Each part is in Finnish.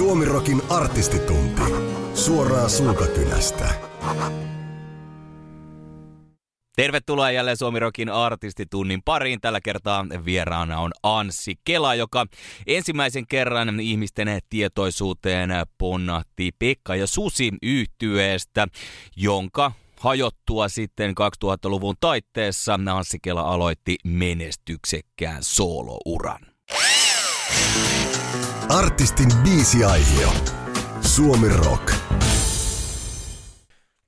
Suomirokin artistitunti. Suoraa suukakynästä. Tervetuloa jälleen Suomirokin artistitunnin pariin. Tällä kertaa vieraana on Anssi Kela, joka ensimmäisen kerran ihmisten tietoisuuteen ponnahti Pekka ja Susi yhtyeestä, jonka hajottua sitten 2000-luvun taitteessa Anssi Kela aloitti menestyksekkään soolouran. Artistin biisiaihio. Suomi Rock.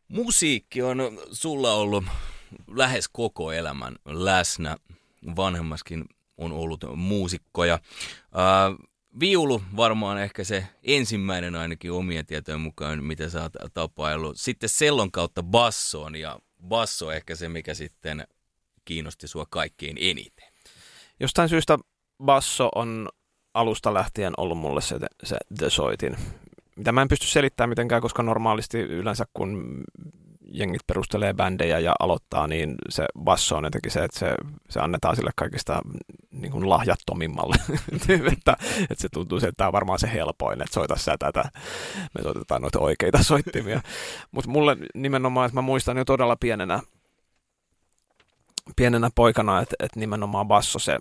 Musiikki on sulla ollut lähes koko elämän läsnä. Vanhemmaskin on ollut muusikkoja. Ää, viulu varmaan ehkä se ensimmäinen ainakin omien tietojen mukaan, mitä sä oot tapaillut. Sitten sellon kautta bassoon ja basso ehkä se, mikä sitten kiinnosti sua kaikkein eniten. Jostain syystä basso on alusta lähtien ollut mulle se, se The Soitin, mitä mä en pysty selittämään mitenkään, koska normaalisti yleensä kun jengit perustelee bändejä ja aloittaa, niin se basso on jotenkin se, että se, se annetaan sille kaikista niin kuin lahjattomimmalle. että, että se tuntuu, että tämä on varmaan se helpoin, että soita sä tätä. Me soitetaan noita oikeita soittimia. Mutta mulle nimenomaan, että mä muistan jo todella pienenä, pienenä poikana, että, että nimenomaan basso se,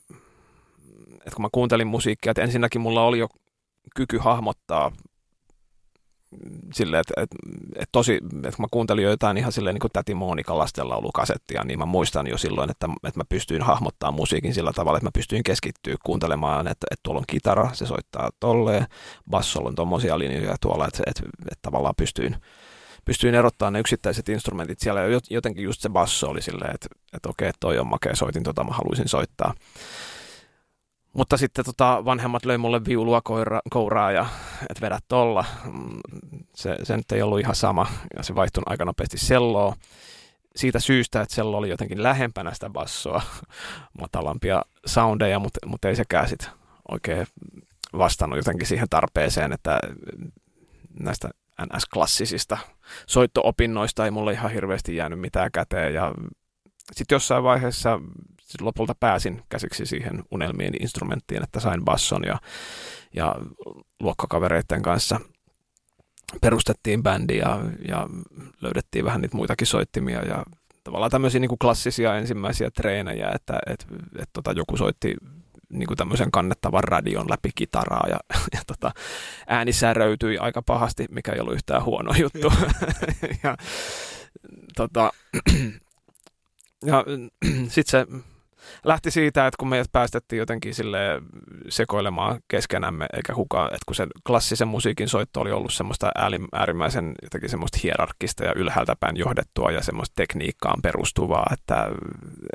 että kun mä kuuntelin musiikkia, että ensinnäkin mulla oli jo kyky hahmottaa silleen, että, että, että tosi, että kun mä kuuntelin jotain ihan silleen niin kuin täti Monika lastenlaulukasettia, niin mä muistan jo silloin, että, että mä pystyin hahmottamaan musiikin sillä tavalla, että mä pystyin keskittyä kuuntelemaan, että, että tuolla on kitara, se soittaa tolleen, bassolla on tommosia linjoja tuolla, että, että, että, tavallaan pystyin, pystyin erottamaan ne yksittäiset instrumentit siellä, jotenkin just se basso oli silleen, että, että okei, toi on makea soitin, tota mä haluaisin soittaa. Mutta sitten tota, vanhemmat löi mulle viulua koira, kouraa ja et vedä tolla. Se, se nyt ei ollut ihan sama ja se vaihtui aika nopeasti selloa. Siitä syystä, että sello oli jotenkin lähempänä sitä bassoa, matalampia soundeja, mutta, mutta ei sekään sit oikein vastannut jotenkin siihen tarpeeseen, että näistä NS-klassisista soittoopinnoista ei mulle ihan hirveästi jäänyt mitään käteen ja sitten jossain vaiheessa sit lopulta pääsin käsiksi siihen unelmien instrumenttiin, että sain basson ja, ja luokkakavereiden kanssa perustettiin bändi ja, ja löydettiin vähän niitä muitakin soittimia ja tavallaan tämmöisiä niin kuin klassisia ensimmäisiä treenejä, että et, et, tota, joku soitti niin kuin tämmöisen kannettavan radion läpi kitaraa ja, ja tota, ääni säröytyi aika pahasti, mikä ei ollut yhtään huono juttu. ja, tota, ja sitten se lähti siitä, että kun meidät päästettiin jotenkin sille sekoilemaan keskenämme, eikä kukaan, että kun se klassisen musiikin soitto oli ollut semmoista äärimmäisen jotenkin semmoista hierarkkista ja ylhäältä päin johdettua ja semmoista tekniikkaan perustuvaa, että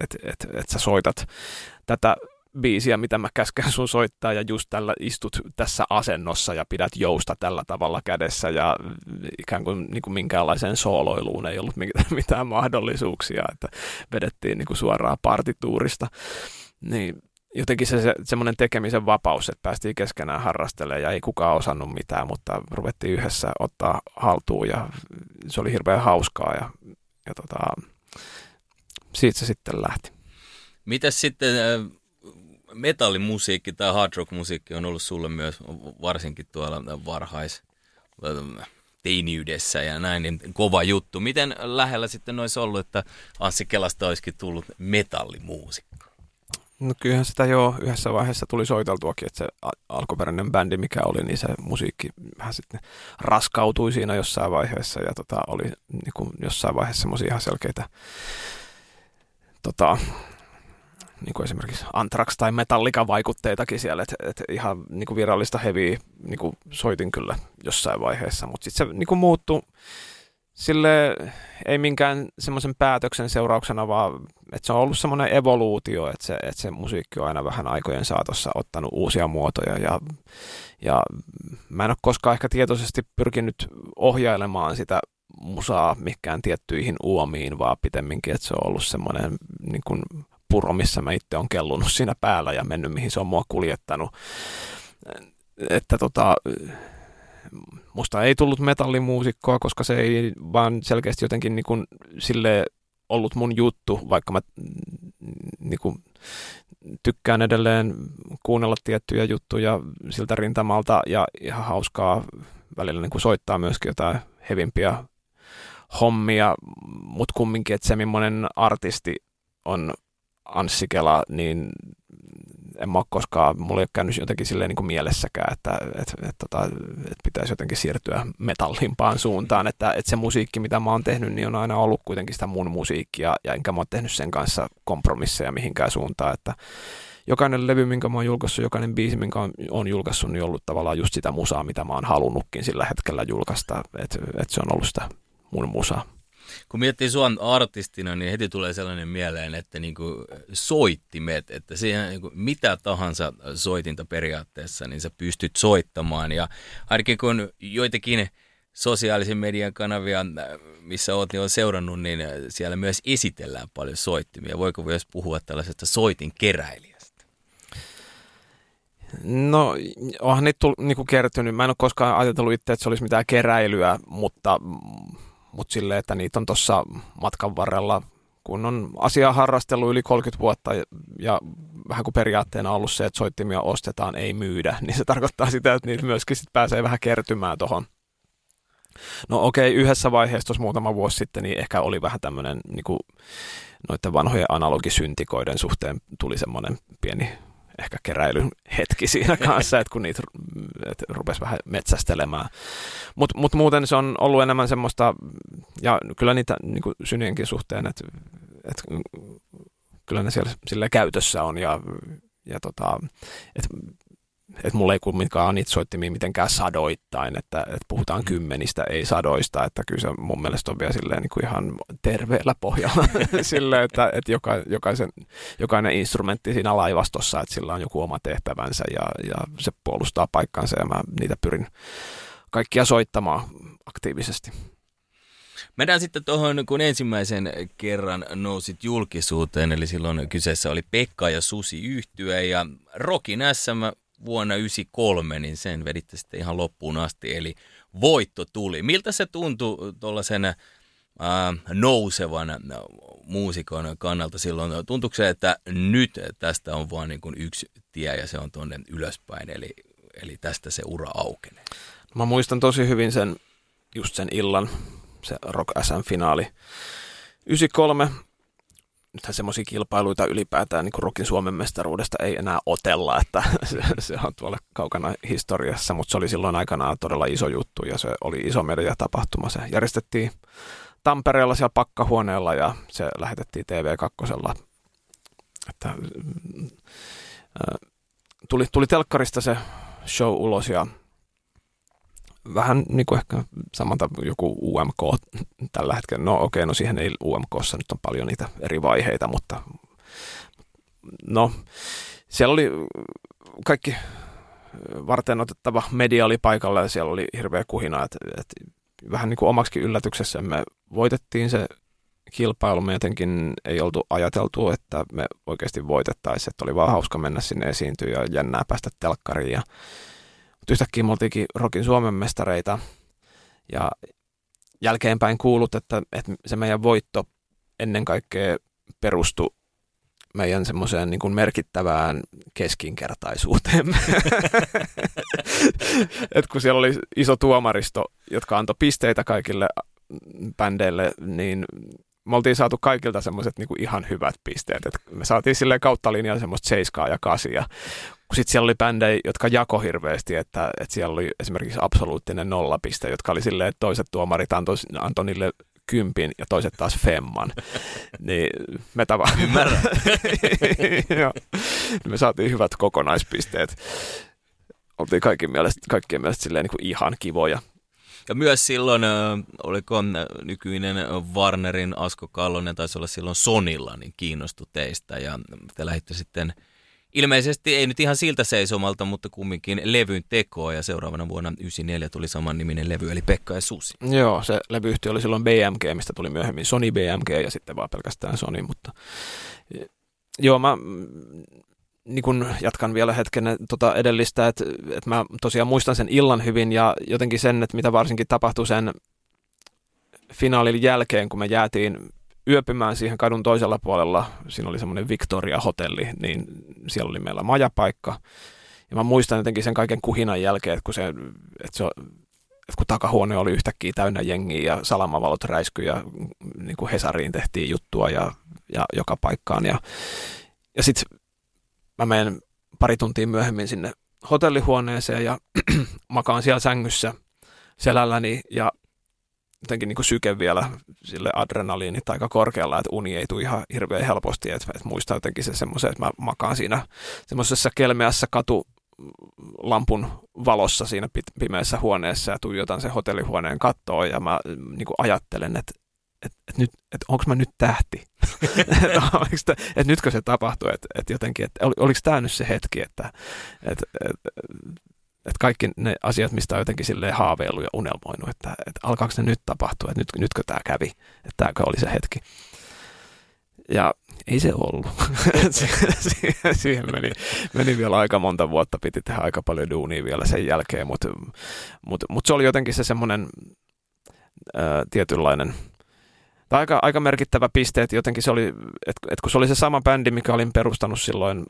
et, et, et sä soitat tätä biisiä, mitä mä käsken sun soittaa ja just tällä istut tässä asennossa ja pidät jousta tällä tavalla kädessä ja ikään kuin, niin kuin minkäänlaiseen sooloiluun ei ollut mitään, mahdollisuuksia, että vedettiin niin kuin suoraan partituurista. Niin jotenkin se, se semmoinen tekemisen vapaus, että päästiin keskenään harrastelemaan ja ei kukaan osannut mitään, mutta ruvettiin yhdessä ottaa haltuun ja se oli hirveän hauskaa ja, ja tota, siitä se sitten lähti. Mitäs sitten metallimusiikki tai hard rock musiikki on ollut sulle myös varsinkin tuolla varhais teiniydessä ja näin, niin kova juttu. Miten lähellä sitten olisi ollut, että Anssi Kelasta olisikin tullut metallimuusikko? No kyllähän sitä jo yhdessä vaiheessa tuli soiteltuakin, että se alkuperäinen bändi, mikä oli, niin se musiikki vähän sitten raskautui siinä jossain vaiheessa ja tota, oli niin kuin jossain vaiheessa semmoisia ihan selkeitä tota, niin kuin esimerkiksi Anthrax tai Metallica-vaikutteitakin siellä, että et ihan niin kuin virallista heviä niin kuin soitin kyllä jossain vaiheessa, mutta sitten se niin kuin muuttui sille ei minkään semmoisen päätöksen seurauksena, vaan että se on ollut semmoinen evoluutio, että se, että se musiikki on aina vähän aikojen saatossa ottanut uusia muotoja ja, ja mä en ole koskaan ehkä tietoisesti pyrkinyt ohjailemaan sitä musaa mikään tiettyihin uomiin, vaan pitemminkin, että se on ollut semmoinen niin kuin puro, missä mä itse on kellunut siinä päällä ja mennyt, mihin se on mua kuljettanut. Että tota, musta ei tullut metallimuusikkoa, koska se ei vaan selkeästi jotenkin niin kuin sille ollut mun juttu, vaikka mä niin kuin, tykkään edelleen kuunnella tiettyjä juttuja siltä rintamalta ja ihan hauskaa välillä niin kuin soittaa myöskin jotain hevimpiä hommia, mutta kumminkin, että se millainen artisti on Anssi Kela, niin en mä ole koskaan, mulla ei ole käynyt jotenkin silleen niin kuin mielessäkään, että, että, että, että, että pitäisi jotenkin siirtyä metallimpaan suuntaan, että, että se musiikki, mitä mä oon tehnyt, niin on aina ollut kuitenkin sitä mun musiikkia, ja enkä mä oon tehnyt sen kanssa kompromisseja mihinkään suuntaan, että jokainen levy, minkä mä oon julkaissut, jokainen biisi, minkä oon julkaissut, niin on ollut tavallaan just sitä musaa, mitä mä oon halunnutkin sillä hetkellä julkaista, että, että se on ollut sitä mun musaa. Kun miettii sua artistina, niin heti tulee sellainen mieleen, että niinku soittimet, että siihen niinku mitä tahansa soitinta periaatteessa, niin sä pystyt soittamaan. Ja ainakin kun joitakin sosiaalisen median kanavia, missä oot niin on seurannut, niin siellä myös esitellään paljon soittimia. Voiko myös puhua tällaisesta soitin keräilijästä? No, onhan niitä tullut, niin kuin kertynyt. Mä en ole koskaan ajatellut itse, että se olisi mitään keräilyä, mutta mutta silleen, että niitä on tuossa matkan varrella, kun on asiaa harrastellut yli 30 vuotta ja, ja vähän kuin periaatteena ollut se, että soittimia ostetaan, ei myydä, niin se tarkoittaa sitä, että niitä myöskin sit pääsee vähän kertymään tuohon. No okei, okay, yhdessä vaiheessa tuossa muutama vuosi sitten, niin ehkä oli vähän tämmöinen niin noiden vanhojen analogisyntikoiden suhteen tuli semmoinen pieni ehkä keräilyn hetki siinä kanssa, että kun niitä et rupesi vähän metsästelemään. Mutta mut muuten se on ollut enemmän semmoista, ja kyllä niitä niin synienkin suhteen, että et, kyllä ne siellä sillä käytössä on, ja, ja tota, että että mulla ei kumminkaan niitä soittimia mitenkään sadoittain, että, että puhutaan mm. kymmenistä, ei sadoista, että kyllä se mun mielestä on vielä silleen niin kuin ihan terveellä pohjalla silleen, että, että joka, jokaisen, jokainen instrumentti siinä laivastossa, että sillä on joku oma tehtävänsä ja, ja se puolustaa paikkansa ja mä niitä pyrin kaikkia soittamaan aktiivisesti. Mennään sitten tuohon, kun ensimmäisen kerran nousit julkisuuteen, eli silloin kyseessä oli Pekka ja Susi yhtye ja Rokin SM vuonna 1993, niin sen veditte sitten ihan loppuun asti, eli voitto tuli. Miltä se tuntui tuollaisen äh, nousevan muusikon kannalta silloin? Tuntuuko se, että nyt tästä on vain niin kuin yksi tie ja se on tuonne ylöspäin, eli, eli tästä se ura aukenee? Mä muistan tosi hyvin sen, just sen illan, se Rock SM-finaali. 93 nythän semmoisia kilpailuita ylipäätään niin Rokin Suomen mestaruudesta ei enää otella, että se, se on tuolla kaukana historiassa, mutta se oli silloin aikanaan todella iso juttu ja se oli iso mediatapahtuma. Se järjestettiin Tampereella siellä pakkahuoneella ja se lähetettiin TV2. Että, tuli, tuli telkkarista se show ulos ja vähän niin kuin ehkä samanta joku UMK tällä hetkellä. No okei, okay, no siihen ei UMKssa nyt on paljon niitä eri vaiheita, mutta no siellä oli kaikki varten otettava media oli paikalla ja siellä oli hirveä kuhina, että, että vähän niin kuin omaksi yllätyksessä me voitettiin se kilpailu. Me jotenkin ei oltu ajateltu, että me oikeasti voitettaisiin, että oli vaan hauska mennä sinne esiintyä ja jännää päästä telkkariin ja yhtäkkiä me oltiinkin Rokin Suomen mestareita ja jälkeenpäin kuulut, että, että se meidän voitto ennen kaikkea perustui meidän semmoiseen niin merkittävään keskinkertaisuuteen. Et kun siellä oli iso tuomaristo, jotka antoi pisteitä kaikille bändeille, niin me oltiin saatu kaikilta semmoiset niin ihan hyvät pisteet. Et me saatiin silleen kautta linjaa semmoista seiskaa ja kasia. Sitten siellä oli bändejä, jotka jako hirveästi, että, että siellä oli esimerkiksi absoluuttinen nollapiste, jotka oli silleen, että toiset tuomarit antoi, antoi niille kympin ja toiset taas femman. niin me tava... me saatiin hyvät kokonaispisteet. Oltiin kaikkien mielestä, kaikkien mielestä silleen niin kuin ihan kivoja. Ja myös silloin, oliko nykyinen Warnerin Asko Kallonen, taisi olla silloin Sonilla, niin kiinnostui teistä ja te lähditte sitten ilmeisesti ei nyt ihan siltä seisomalta, mutta kumminkin levyn tekoa ja seuraavana vuonna 94 tuli saman niminen levy, eli Pekka ja Susi. Joo, se levyyhtiö oli silloin BMG, mistä tuli myöhemmin Sony BMG ja sitten vaan pelkästään Sony, mutta joo, mä niin kun jatkan vielä hetken tota edellistä, että, että mä tosiaan muistan sen illan hyvin ja jotenkin sen, että mitä varsinkin tapahtui sen finaalin jälkeen, kun me jäätiin yöpymään siihen kadun toisella puolella. Siinä oli semmoinen Victoria-hotelli, niin siellä oli meillä majapaikka. Ja mä muistan jotenkin sen kaiken kuhinan jälkeen, että kun, se, että se, että kun takahuone oli yhtäkkiä täynnä jengiä ja salamavalot räiskyi ja niin kuin Hesariin tehtiin juttua ja, ja joka paikkaan. Ja, ja sitten mä menen pari tuntia myöhemmin sinne hotellihuoneeseen ja makaan siellä sängyssä selälläni ja jotenkin niin syke vielä sille adrenaliinit aika korkealla, että uni ei tule ihan hirveän helposti, että, että muistaa jotenkin se semmoisen, että mä makaan siinä semmoisessa kelmeässä katu lampun valossa siinä pimeässä huoneessa ja tuijotan sen hotellihuoneen kattoon ja mä niin kuin ajattelen, että että et nyt, et onko mä nyt tähti? että et nytkö se tapahtuu? Että et jotenkin, että ol, oliko tämä nyt se hetki, että et, et, et kaikki ne asiat, mistä on jotenkin silleen haaveillut ja unelmoinut, että et alkaako ne nyt tapahtua, että nyt, nytkö tämä kävi, että tämäkö oli se hetki. Ja ei se ollut. Siihen meni, meni vielä aika monta vuotta, piti tehdä aika paljon duunia vielä sen jälkeen, mutta mut, mut se oli jotenkin se semmoinen tietynlainen – tai aika, aika merkittävä piste, että jotenkin se oli, että, että kun se oli se sama bändi, mikä olin perustanut silloin,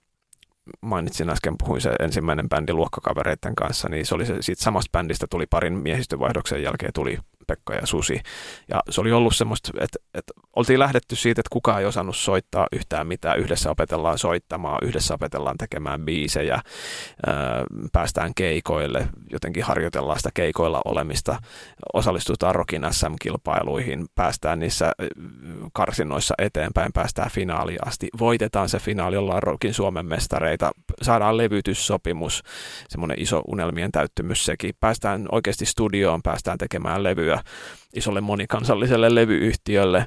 mainitsin äsken, puhuin se ensimmäinen bändi luokkakavereiden kanssa, niin se oli se, siitä samasta bändistä tuli parin miehistövaihdoksen jälkeen tuli Pekka ja Susi. Ja se oli ollut semmoista, että, että oltiin lähdetty siitä, että kukaan ei osannut soittaa yhtään mitään. Yhdessä opetellaan soittamaan, yhdessä opetellaan tekemään biisejä, päästään keikoille, jotenkin harjoitellaan sitä keikoilla olemista, osallistutaan Rokin SM-kilpailuihin, päästään niissä karsinoissa eteenpäin, päästään finaaliin asti, voitetaan se finaali, ollaan Rokin Suomen mestareita, saadaan levytyssopimus, semmoinen iso unelmien täyttymys sekin, päästään oikeasti studioon, päästään tekemään levyä, isolle monikansalliselle levyyhtiölle,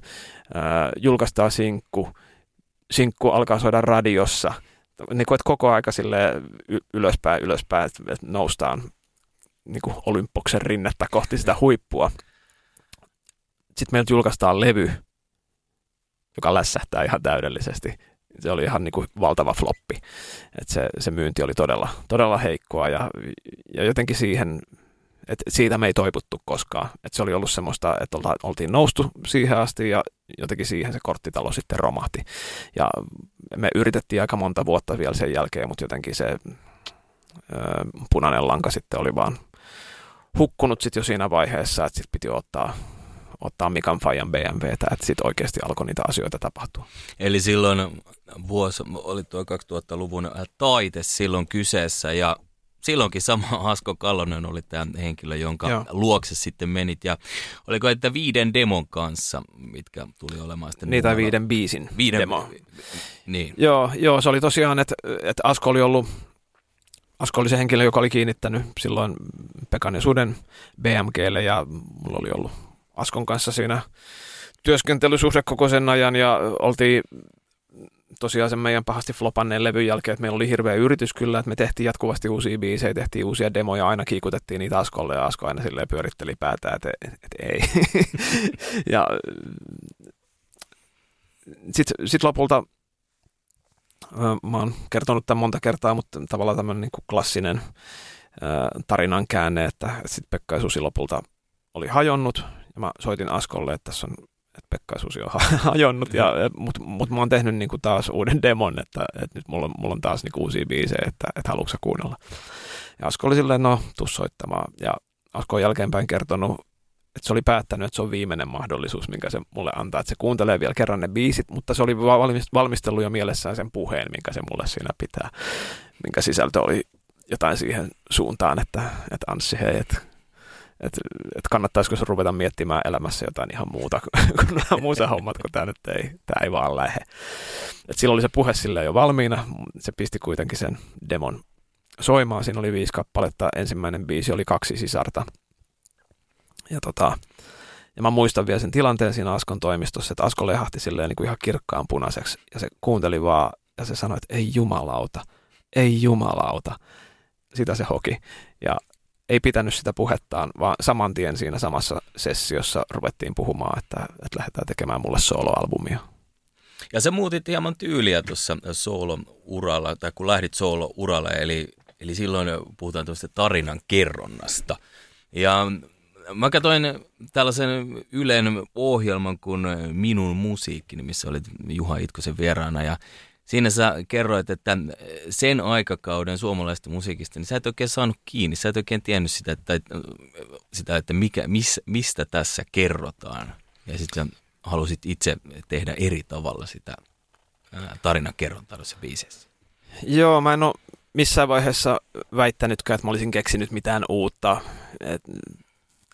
ää, julkaistaan sinkku, sinkku alkaa soida radiossa, niin kuin, että koko aika sille ylöspäin, ylöspäin, että noustaan niin kuin Olympoksen rinnettä kohti sitä huippua. Sitten meiltä julkaistaan levy, joka lässähtää ihan täydellisesti. Se oli ihan niin kuin valtava floppi. Et se, se myynti oli todella, todella heikkoa ja, ja jotenkin siihen et siitä me ei toiputtu koskaan. Et se oli ollut semmoista, että oltiin noustu siihen asti ja jotenkin siihen se korttitalo sitten romahti. Ja me yritettiin aika monta vuotta vielä sen jälkeen, mutta jotenkin se ö, punainen lanka sitten oli vaan hukkunut sitten jo siinä vaiheessa, että sitten piti ottaa ottaa Mikan Fajan BMWtä, että sitten oikeasti alkoi niitä asioita tapahtua. Eli silloin vuosi oli tuo 2000-luvun taite silloin kyseessä ja silloinkin sama Asko Kallonen oli tämä henkilö, jonka Joo. luokse sitten menit. Ja oliko että viiden demon kanssa, mitkä tuli olemaan sitten... Niitä viiden biisin viiden, demo. Niin. Joo, joo, se oli tosiaan, että, että Asko oli ollut Asko oli se henkilö, joka oli kiinnittänyt silloin Pekan ja Suden BMGlle ja mulla oli ollut Askon kanssa siinä työskentelysuhde koko sen ajan ja oltiin tosiaan sen meidän pahasti flopanneen levyn jälkeen, että meillä oli hirveä yritys kyllä, että me tehtiin jatkuvasti uusia biisejä, tehtiin uusia demoja, aina kiikutettiin niitä Askolle ja Asko aina silleen pyöritteli päätä, että, että ei. ja sitten sit lopulta mä oon kertonut tämän monta kertaa, mutta tavallaan tämmöinen niin klassinen tarinan käänne, että, sitten Pekka ja Susi lopulta oli hajonnut ja mä soitin Askolle, että tässä on Pekka Susi on hajonnut, ja, mutta mut mä oon tehnyt niinku taas uuden demon, että, että nyt mulla, mulla on taas niinku uusia biisejä, että, että haluatko kuunnella. Ja Asko oli silleen, no, tuu soittamaan. Ja Asko on jälkeenpäin kertonut, että se oli päättänyt, että se on viimeinen mahdollisuus, minkä se mulle antaa, että se kuuntelee vielä kerran ne biisit, mutta se oli valmistellut jo mielessään sen puheen, minkä se mulle siinä pitää, minkä sisältö oli jotain siihen suuntaan, että, että Anssi, hei, että että et kannattaisiko se ruveta miettimään elämässä jotain ihan muuta kuin nämä muuta hommat, kun tämä nyt ei, tämä ei vaan lähe. Et silloin oli se puhe sille jo valmiina, se pisti kuitenkin sen demon soimaan, siinä oli viisi kappaletta, ensimmäinen biisi oli kaksi sisarta. Ja, tota, ja mä muistan vielä sen tilanteen siinä Askon toimistossa, että Asko lehahti silleen niin kuin ihan kirkkaan punaiseksi, ja se kuunteli vaan, ja se sanoi, että ei jumalauta, ei jumalauta. Sitä se hoki. Ja ei pitänyt sitä puhettaan, vaan saman tien siinä samassa sessiossa ruvettiin puhumaan, että, että lähdetään tekemään mulle soloalbumia. Ja se muutit hieman tyyliä tuossa soolo-uralla, tai kun lähdit soolo-uralle, eli, eli silloin puhutaan tuosta tarinan kerronnasta. Ja mä katsoin tällaisen Ylen ohjelman kuin Minun musiikki, missä olit Juha Itkosen vieraana ja siinä sä kerroit, että sen aikakauden suomalaisesta musiikista, niin sä et oikein saanut kiinni, sä et oikein tiennyt sitä, että, sitä, että mikä, mis, mistä tässä kerrotaan. Ja sitten halusit itse tehdä eri tavalla sitä tarinan kerrontaa tuossa biisissä. Joo, mä en ole missään vaiheessa väittänytkään, että mä olisin keksinyt mitään uutta. Et,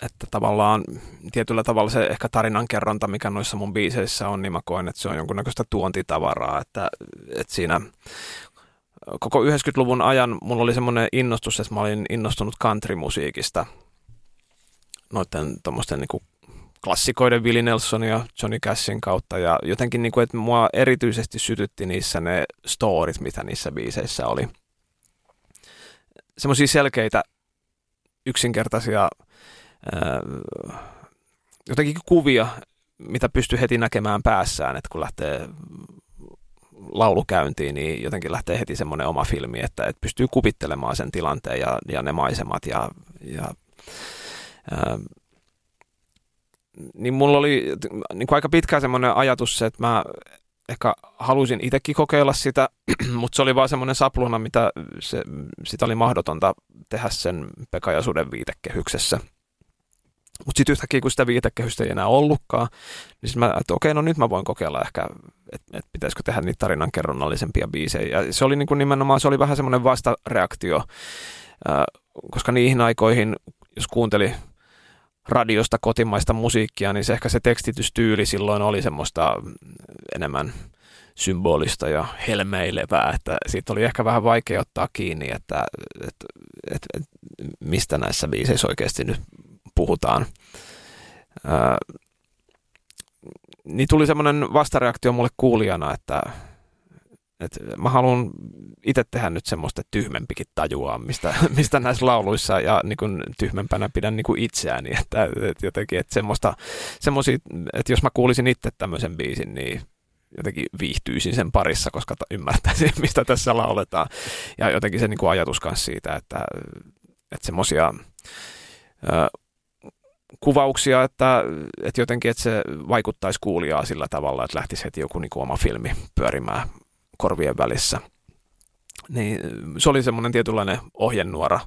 että tavallaan tietyllä tavalla se ehkä tarinankerronta, mikä noissa mun biiseissä on, niin mä koen, että se on jonkunnäköistä tuontitavaraa, että, että siinä koko 90-luvun ajan mulla oli semmoinen innostus, että mä olin innostunut countrymusiikista noiden tuommoisten niin klassikoiden Willie Nelson ja Johnny Cashin kautta ja jotenkin niin kuin, että mua erityisesti sytytti niissä ne storit, mitä niissä biiseissä oli. Semmoisia selkeitä, yksinkertaisia jotenkin kuvia, mitä pystyy heti näkemään päässään, että kun lähtee laulukäyntiin, niin jotenkin lähtee heti semmoinen oma filmi, että, että pystyy kuvittelemaan sen tilanteen ja, ja ne maisemat ja, ja ää, äh, niin mulla oli niin kuin aika pitkään semmoinen ajatus se, että mä ehkä halusin itsekin kokeilla sitä, mutta se oli vaan semmoinen sapluna, mitä se, sitä oli mahdotonta tehdä sen Pekka ja Suden viitekehyksessä – mutta sitten yhtäkkiä, kun sitä viitekehystä ei enää ollutkaan, niin sitten mä, että okei, no nyt mä voin kokeilla ehkä, että et pitäisikö tehdä niitä tarinan kerronnallisempia biisejä. Ja se oli niin kuin nimenomaan, se oli vähän semmoinen vastareaktio, koska niihin aikoihin, jos kuunteli radiosta kotimaista musiikkia, niin se ehkä se tekstitystyyli silloin oli semmoista enemmän symbolista ja helmeilevää, että siitä oli ehkä vähän vaikea ottaa kiinni, että, että, että, että mistä näissä biiseissä oikeasti nyt puhutaan. Ää, niin tuli semmoinen vastareaktio mulle kuulijana, että, että mä haluan itse tehdä nyt semmoista tyhmempikin tajua, mistä, mistä näissä lauluissa ja niin kuin tyhmempänä pidän niin kuin itseäni, että, että jotenkin, että semmoista, semmoisia, että jos mä kuulisin itse tämmöisen biisin, niin jotenkin viihtyisin sen parissa, koska ymmärtäisin, mistä tässä lauletaan. Ja jotenkin se niin kuin ajatus kanssa siitä, että, että semmoisia kuvauksia, että, että jotenkin että se vaikuttaisi kuulijaa sillä tavalla, että lähtisi heti joku niin oma filmi pyörimään korvien välissä. Niin se oli semmoinen tietynlainen ohjenuora,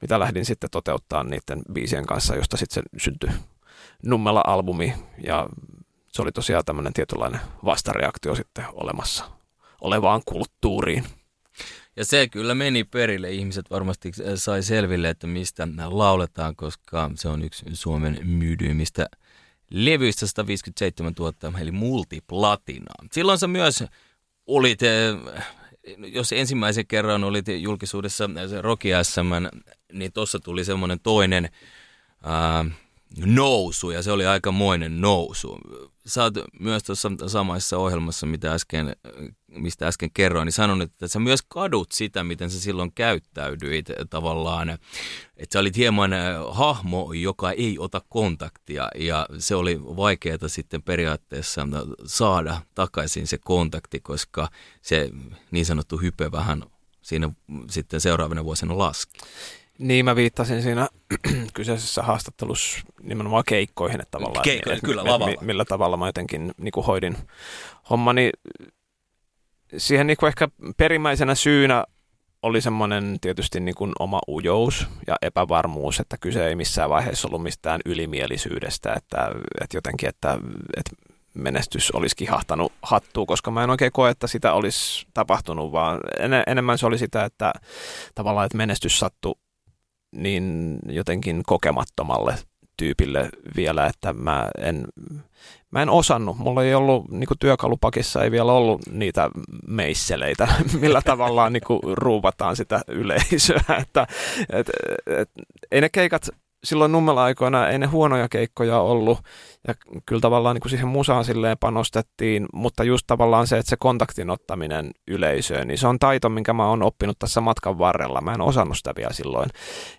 mitä lähdin sitten toteuttaa niiden biisien kanssa, josta sitten se syntyi Nummela-albumi ja se oli tosiaan tämmöinen tietynlainen vastareaktio sitten olemassa olevaan kulttuuriin. Ja se kyllä meni perille. Ihmiset varmasti sai selville, että mistä lauletaan, koska se on yksi Suomen myydyimmistä levyistä 157 000, eli multiplatinaa. Silloin sä myös olit, eh, jos ensimmäisen kerran olit julkisuudessa Rocky SM, niin tuossa tuli semmoinen toinen ää, nousu, ja se oli aikamoinen nousu. Sä oot myös tuossa samassa ohjelmassa, mitä äsken, mistä äsken kerroin, niin sanon, että sä myös kadut sitä, miten sä silloin käyttäydyit tavallaan. Että sä olit hieman äh, hahmo, joka ei ota kontaktia, ja se oli vaikeaa sitten periaatteessa saada takaisin se kontakti, koska se niin sanottu hype vähän siinä sitten seuraavina vuosina laski. Niin, mä viittasin siinä kyseisessä haastattelussa nimenomaan keikkoihin, että tavallaan, Keikkoihin, että, kyllä. Millä, millä tavalla mä jotenkin niin kuin hoidin hommani. Siihen niin kuin ehkä perimmäisenä syynä oli semmoinen tietysti niin kuin oma ujous ja epävarmuus, että kyse ei missään vaiheessa ollut mistään ylimielisyydestä, että, että jotenkin, että, että menestys olisi kihahtanut hattuun, koska mä en oikein koe, että sitä olisi tapahtunut, vaan en, enemmän se oli sitä, että tavallaan, että menestys sattui niin jotenkin kokemattomalle tyypille vielä, että mä en, mä en osannut. Mulla ei ollut, niin työkalupakissa ei vielä ollut niitä meisseleitä, millä tavallaan niin ruuvataan sitä yleisöä. Että, et, et, ei ne keikat silloin nummela-aikoina ei ne huonoja keikkoja ollut, ja kyllä tavallaan niin kuin siihen musaan silleen panostettiin, mutta just tavallaan se, että se kontaktin ottaminen yleisöön, niin se on taito, minkä mä oon oppinut tässä matkan varrella. Mä en osannut sitä vielä silloin.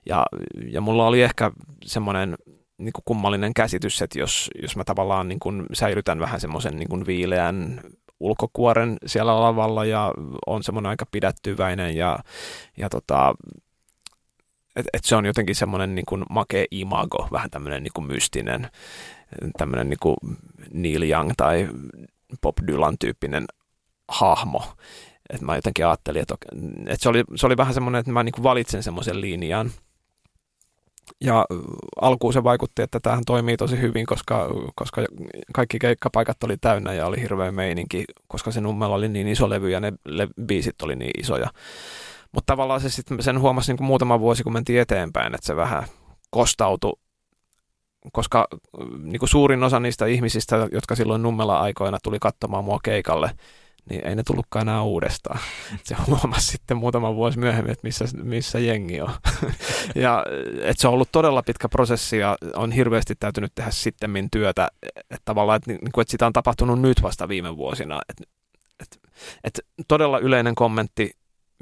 Ja, ja mulla oli ehkä semmoinen niin kuin kummallinen käsitys, että jos, jos mä tavallaan niin kuin säilytän vähän semmoisen niin kuin viileän ulkokuoren siellä lavalla ja on semmoinen aika pidättyväinen ja, ja tota, et, et se on jotenkin semmoinen niin kuin makea imago, vähän tämmöinen niin kuin mystinen, tämmöinen niin kuin Neil Young tai Bob Dylan tyyppinen hahmo. Et mä jotenkin ajattelin, että, että se, oli, se oli vähän semmoinen, että mä niin kuin valitsen semmoisen linjan. Ja alkuun se vaikutti, että tämähän toimii tosi hyvin, koska, koska kaikki keikkapaikat oli täynnä ja oli hirveä meininki, koska se nummella oli niin iso levy ja ne le- biisit oli niin isoja. Mutta tavallaan se sitten sen huomasi niin kuin muutama vuosi, kun mentiin eteenpäin, että se vähän kostautui, koska niin kuin suurin osa niistä ihmisistä, jotka silloin nummella aikoina tuli katsomaan mua keikalle, niin ei ne tullutkaan enää uudestaan. Se huomasi sitten muutama vuosi myöhemmin, että missä, missä jengi on. ja että se on ollut todella pitkä prosessi ja on hirveästi täytynyt tehdä sittemmin työtä, että tavallaan, että, niin kuin, että sitä on tapahtunut nyt vasta viime vuosina. Että, että, että todella yleinen kommentti,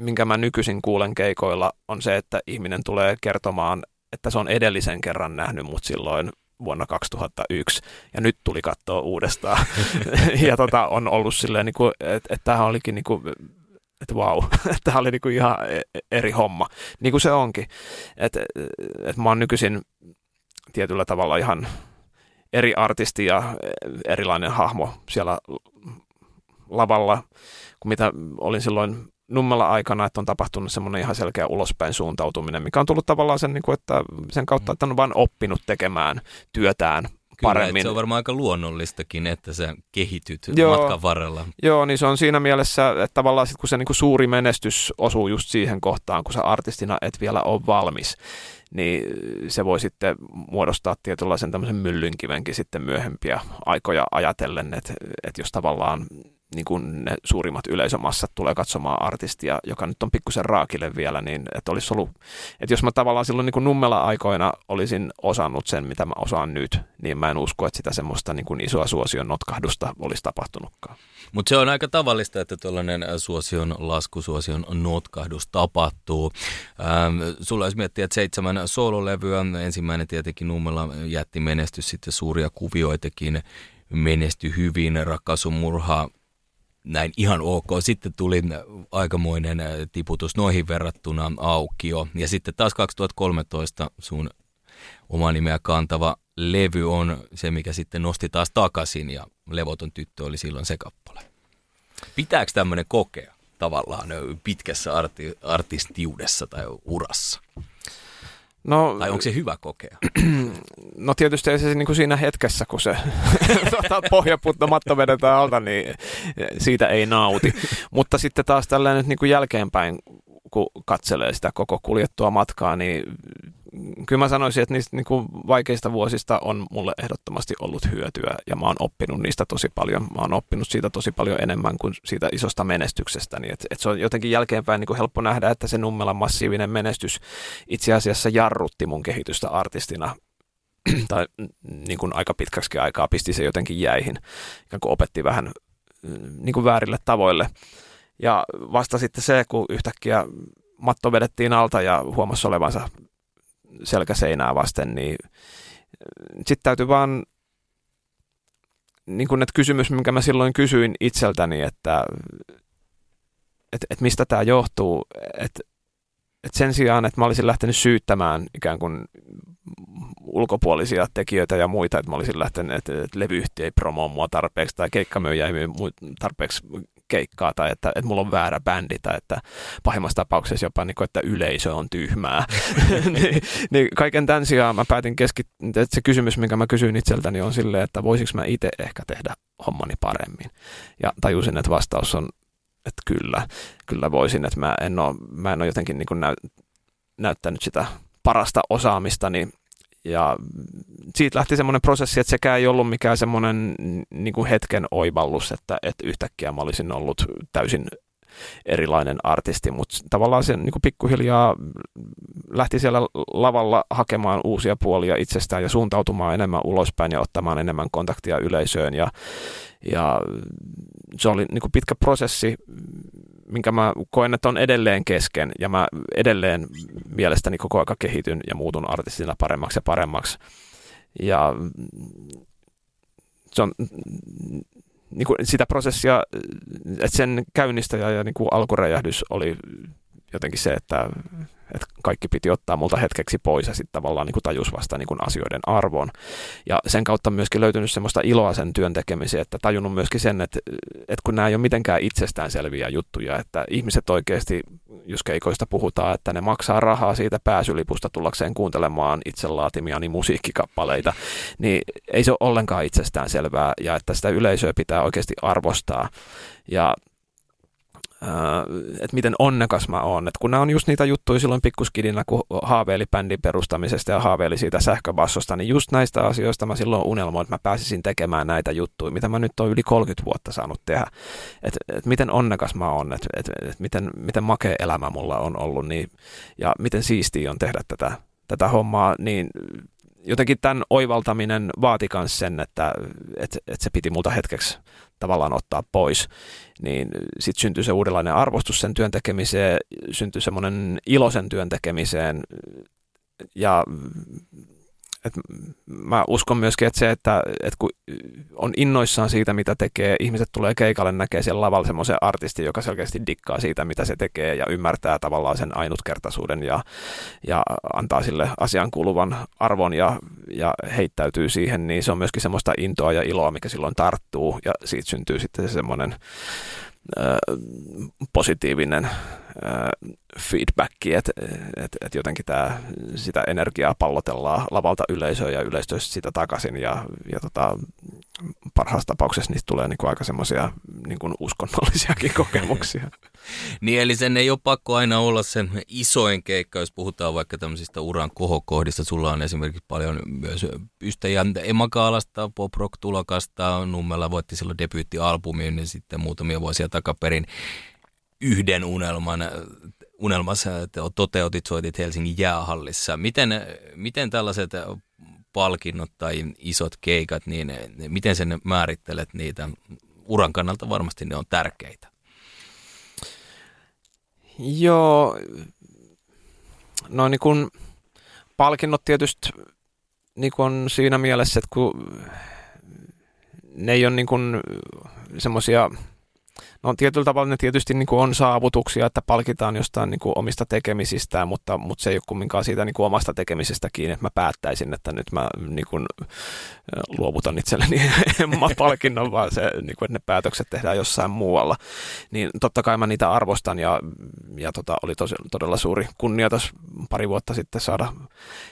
minkä mä nykyisin kuulen keikoilla, on se, että ihminen tulee kertomaan, että se on edellisen kerran nähnyt mut silloin vuonna 2001 ja nyt tuli katsoa uudestaan. ja tota, on ollut silleen, niin kuin, että, että tämähän olikin niin kuin, että vau, tämä oli niin kuin ihan e-, eri homma, niin kuin se onkin. Että et mä oon nykyisin tietyllä tavalla ihan eri artisti ja erilainen hahmo siellä lavalla kuin mitä olin silloin nummella aikana, että on tapahtunut semmoinen ihan selkeä ulospäin suuntautuminen, mikä on tullut tavallaan sen, niin kuin, että sen kautta, että on vain oppinut tekemään työtään paremmin. Kyllä, se on varmaan aika luonnollistakin, että sä kehityt joo, matkan varrella. Joo, niin se on siinä mielessä, että tavallaan sit, kun se niin kuin suuri menestys osuu just siihen kohtaan, kun sä artistina et vielä ole valmis, niin se voi sitten muodostaa tietynlaisen tämmöisen myllynkivenkin sitten myöhempiä aikoja ajatellen, että, että jos tavallaan niin kuin ne suurimmat yleisömassat tulee katsomaan artistia, joka nyt on pikkusen raakille vielä, niin että olisi ollut, että jos mä tavallaan silloin niin kuin nummella aikoina olisin osannut sen, mitä mä osaan nyt, niin mä en usko, että sitä semmoista niin kuin isoa suosion notkahdusta olisi tapahtunutkaan. Mutta se on aika tavallista, että tuollainen suosion lasku, suosion notkahdus tapahtuu. Ähm, sulla olisi miettiä, että seitsemän soololevyä, ensimmäinen tietenkin nummella jätti menestys, sitten suuria kuvioitakin menesty hyvin, rakkaus murha näin ihan ok. Sitten tuli aikamoinen äh, tiputus noihin verrattuna aukio. Ja sitten taas 2013 sun oma nimeä kantava levy on se, mikä sitten nosti taas takaisin ja Levoton tyttö oli silloin se kappale. Pitääkö tämmöinen kokea tavallaan pitkässä arti, artistiudessa tai urassa? No, tai onko se hyvä kokea? No tietysti ei se niin kuin siinä hetkessä, kun se pohjaputtomatto vedetään alta, niin siitä ei nauti. Mutta sitten taas tällä nyt niin kuin jälkeenpäin, kun katselee sitä koko kuljettua matkaa, niin kyllä mä sanoisin, että niistä niin kuin vaikeista vuosista on mulle ehdottomasti ollut hyötyä ja mä oon oppinut niistä tosi paljon. Mä oon oppinut siitä tosi paljon enemmän kuin siitä isosta menestyksestä. Niin et, et se on jotenkin jälkeenpäin niin kuin helppo nähdä, että se Nummelan massiivinen menestys itse asiassa jarrutti mun kehitystä artistina tai niin kuin aika pitkäksi aikaa pisti se jotenkin jäihin, ikään kuin opetti vähän niin kuin väärille tavoille. Ja vasta sitten se, kun yhtäkkiä matto vedettiin alta ja huomasi olevansa selkäseinää vasten, niin sitten täytyy vaan niin kuin että kysymys, minkä mä silloin kysyin itseltäni, että, että, että mistä tämä johtuu, että, että sen sijaan, että mä olisin lähtenyt syyttämään ikään kuin ulkopuolisia tekijöitä ja muita, että mä olisin lähtenyt, että, että levyyhtiö ei promoa mua tarpeeksi tai keikkamyyjä ei tarpeeksi keikkaa tai että, että mulla on väärä bändi tai että pahimmassa tapauksessa jopa niin kuin, että yleisö on tyhmää. niin, niin kaiken tämän sijaan mä päätin keskittyä, että se kysymys, minkä mä kysyin itseltäni on silleen, että voisiko mä itse ehkä tehdä hommani paremmin. Ja tajusin, että vastaus on, että kyllä, kyllä voisin, että mä en ole, mä en ole jotenkin niin kuin näy, näyttänyt sitä parasta osaamistani ja siitä lähti semmoinen prosessi, että sekään ei ollut mikään semmoinen niin kuin hetken oivallus, että, että yhtäkkiä mä olisin ollut täysin erilainen artisti, mutta tavallaan se niin kuin pikkuhiljaa lähti siellä lavalla hakemaan uusia puolia itsestään ja suuntautumaan enemmän ulospäin ja ottamaan enemmän kontaktia yleisöön ja, ja se oli niin kuin pitkä prosessi, minkä mä koen, että on edelleen kesken ja mä edelleen mielestäni koko aika kehityn ja muutun artistina paremmaksi ja paremmaksi. Ja se on niin kuin sitä prosessia, että sen käynnistäjä ja niin kuin alkuräjähdys oli jotenkin se, että, että kaikki piti ottaa multa hetkeksi pois ja sitten tavallaan niin kuin tajus vasta niin kuin asioiden arvon. Ja sen kautta myöskin löytynyt semmoista iloa sen työn tekemiseen, että tajunnut myöskin sen, että, että kun nämä ei ole mitenkään itsestäänselviä juttuja, että ihmiset oikeasti, jos keikoista puhutaan, että ne maksaa rahaa siitä pääsylipusta tullakseen kuuntelemaan itse laatimiani musiikkikappaleita, niin ei se ole ollenkaan itsestäänselvää ja että sitä yleisöä pitää oikeasti arvostaa. Ja että miten onnekas mä oon. Et kun nämä on just niitä juttuja silloin pikkuskidinä, kun haaveili bändin perustamisesta ja haaveili siitä sähköbassosta, niin just näistä asioista mä silloin unelmoin, että mä pääsisin tekemään näitä juttuja, mitä mä nyt oon yli 30 vuotta saanut tehdä. Että et miten onnekas mä oon, että et, et miten, miten makea elämä mulla on ollut niin, ja miten siistiä on tehdä tätä, tätä hommaa, niin jotenkin tämän oivaltaminen vaati myös sen, että, että, että se piti multa hetkeksi tavallaan ottaa pois, niin sitten syntyi se uudenlainen arvostus sen työn tekemiseen, syntyi semmoinen iloisen työn tekemiseen ja et mä uskon myöskin, että se, että, että kun on innoissaan siitä, mitä tekee, ihmiset tulee keikalle, näkee siellä lavalla semmoisen artistin, joka selkeästi dikkaa siitä, mitä se tekee ja ymmärtää tavallaan sen ainutkertaisuuden ja, ja antaa sille asian kuuluvan arvon ja, ja heittäytyy siihen, niin se on myöskin semmoista intoa ja iloa, mikä silloin tarttuu ja siitä syntyy sitten se semmoinen positiivinen feedbacki, että et, et jotenkin tää, sitä energiaa pallotellaan lavalta yleisöön ja yleistöistä sitä takaisin ja, ja tota, parhaassa tapauksessa niistä tulee niinku aika semmoisia niinku uskonnollisiakin kokemuksia. niin eli sen ei ole pakko aina olla sen isoin keikka, jos puhutaan vaikka tämmöisistä uran kohokohdista. Sulla on esimerkiksi paljon myös ystäjä Emakaalasta, Pop Rock Tulokasta, Nummella voitti silloin debyyttialbumin niin sitten muutamia vuosia takaperin yhden unelman unelmassa toteutit, soitit Helsingin jäähallissa. Miten, miten tällaiset palkinnot tai isot keikat, niin miten sen määrittelet niitä? Uran kannalta varmasti ne on tärkeitä. Joo, no niin kun palkinnot tietysti niin kun siinä mielessä, että kun ne ei ole niin semmoisia No tietyllä tavalla ne tietysti niin kuin on saavutuksia, että palkitaan jostain niin kuin omista tekemisistään, mutta, mutta se ei ole kumminkaan siitä niin kuin omasta tekemisestä kiinni, että mä päättäisin, että nyt mä niin kuin, luovutan itselleni palkinnon, vaan se, niin kuin, että ne päätökset tehdään jossain muualla. Niin totta kai mä niitä arvostan ja, ja tota, oli tosi, todella suuri kunnia tässä pari vuotta sitten saada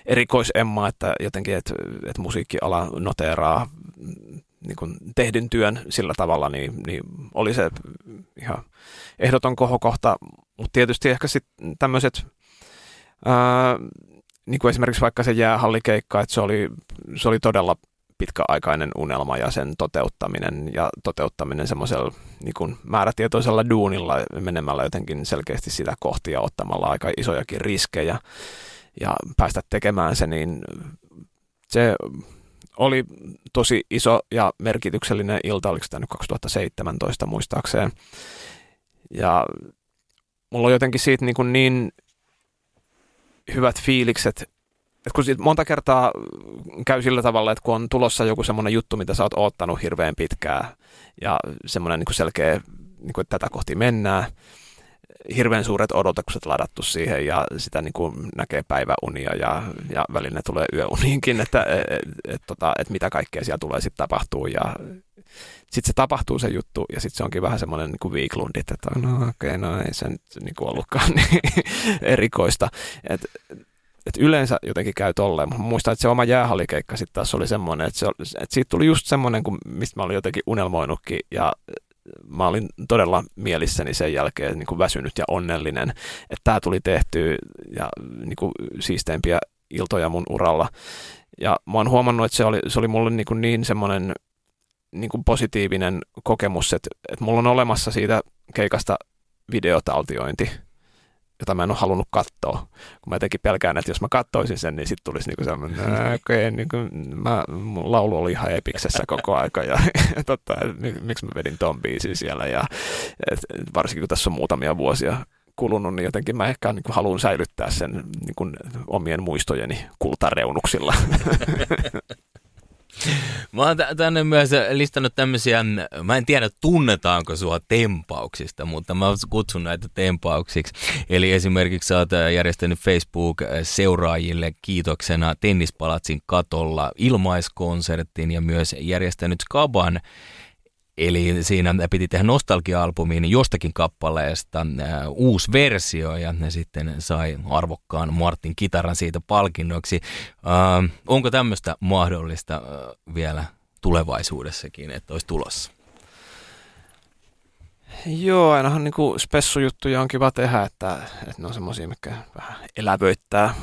erikoisemmaa, että jotenkin, että, että musiikkiala noteeraa niin kuin tehdyn työn sillä tavalla, niin, niin oli se ihan ehdoton kohokohta. Mutta tietysti ehkä sitten tämmöiset, niin kuin esimerkiksi vaikka se jäähallikeikka, että se oli, se oli todella pitkäaikainen unelma ja sen toteuttaminen ja toteuttaminen semmoisella niin kuin määrätietoisella duunilla menemällä jotenkin selkeästi sitä kohti ja ottamalla aika isojakin riskejä ja päästä tekemään se, niin se oli tosi iso ja merkityksellinen ilta, oliko tämä nyt 2017 muistaakseen. Ja mulla on jotenkin siitä niin, kuin niin hyvät fiilikset, että kun monta kertaa käy sillä tavalla, että kun on tulossa joku semmoinen juttu, mitä sä oot oottanut hirveän pitkään ja semmoinen niin selkeä, niin kuin, että tätä kohti mennään, hirveän suuret odotukset ladattu siihen ja sitä niin kuin näkee päiväunia ja, ja välillä tulee yöuniinkin, että et, et, et, tota, et mitä kaikkea siellä tulee sitten tapahtuu ja sitten se tapahtuu se juttu ja sitten se onkin vähän semmoinen niin viiklundit, että no okei, okay, no ei se nyt niin kuin ollutkaan niin erikoista. Et, et yleensä jotenkin käy tolleen. Muistan, että se oma jäähallikeikka sitten taas oli semmoinen, että, se, että siitä tuli just semmoinen, mistä mä olin jotenkin unelmoinutkin ja mä olin todella mielissäni sen jälkeen niin kuin väsynyt ja onnellinen, että tämä tuli tehty ja niin kuin siisteimpiä iltoja mun uralla. Ja mä oon huomannut, että se oli, se oli mulle niin, kuin niin semmoinen niin kuin positiivinen kokemus, että, että mulla on olemassa siitä keikasta videotaltiointi jota mä en ole halunnut katsoa. Kun mä jotenkin pelkään, että jos mä katsoisin sen, niin sitten tulisi niinku semmoinen, okay, niinku, mä, mun laulu oli ihan epiksessä koko aika ja, ja totta, miksi mä vedin ton biisin siellä ja et, varsinkin kun tässä on muutamia vuosia kulunut, niin jotenkin mä ehkä niin haluan säilyttää sen niin kuin omien muistojeni kultareunuksilla. Mä oon tänne myös listannut tämmöisiä, mä en tiedä tunnetaanko sua tempauksista, mutta mä kutsun näitä tempauksiksi. Eli esimerkiksi sä oot järjestänyt Facebook-seuraajille kiitoksena Tennispalatsin katolla ilmaiskonsertin ja myös järjestänyt Skaban Eli siinä piti tehdä nostalgia-albumiin jostakin kappaleesta äh, uusi versio ja ne sitten sai arvokkaan Martin kitaran siitä palkinnoksi. Äh, onko tämmöistä mahdollista äh, vielä tulevaisuudessakin, että olisi tulossa? Joo, ainahan niin spessujuttuja on kiva tehdä, että, että ne on semmoisia, mikä vähän elävöittää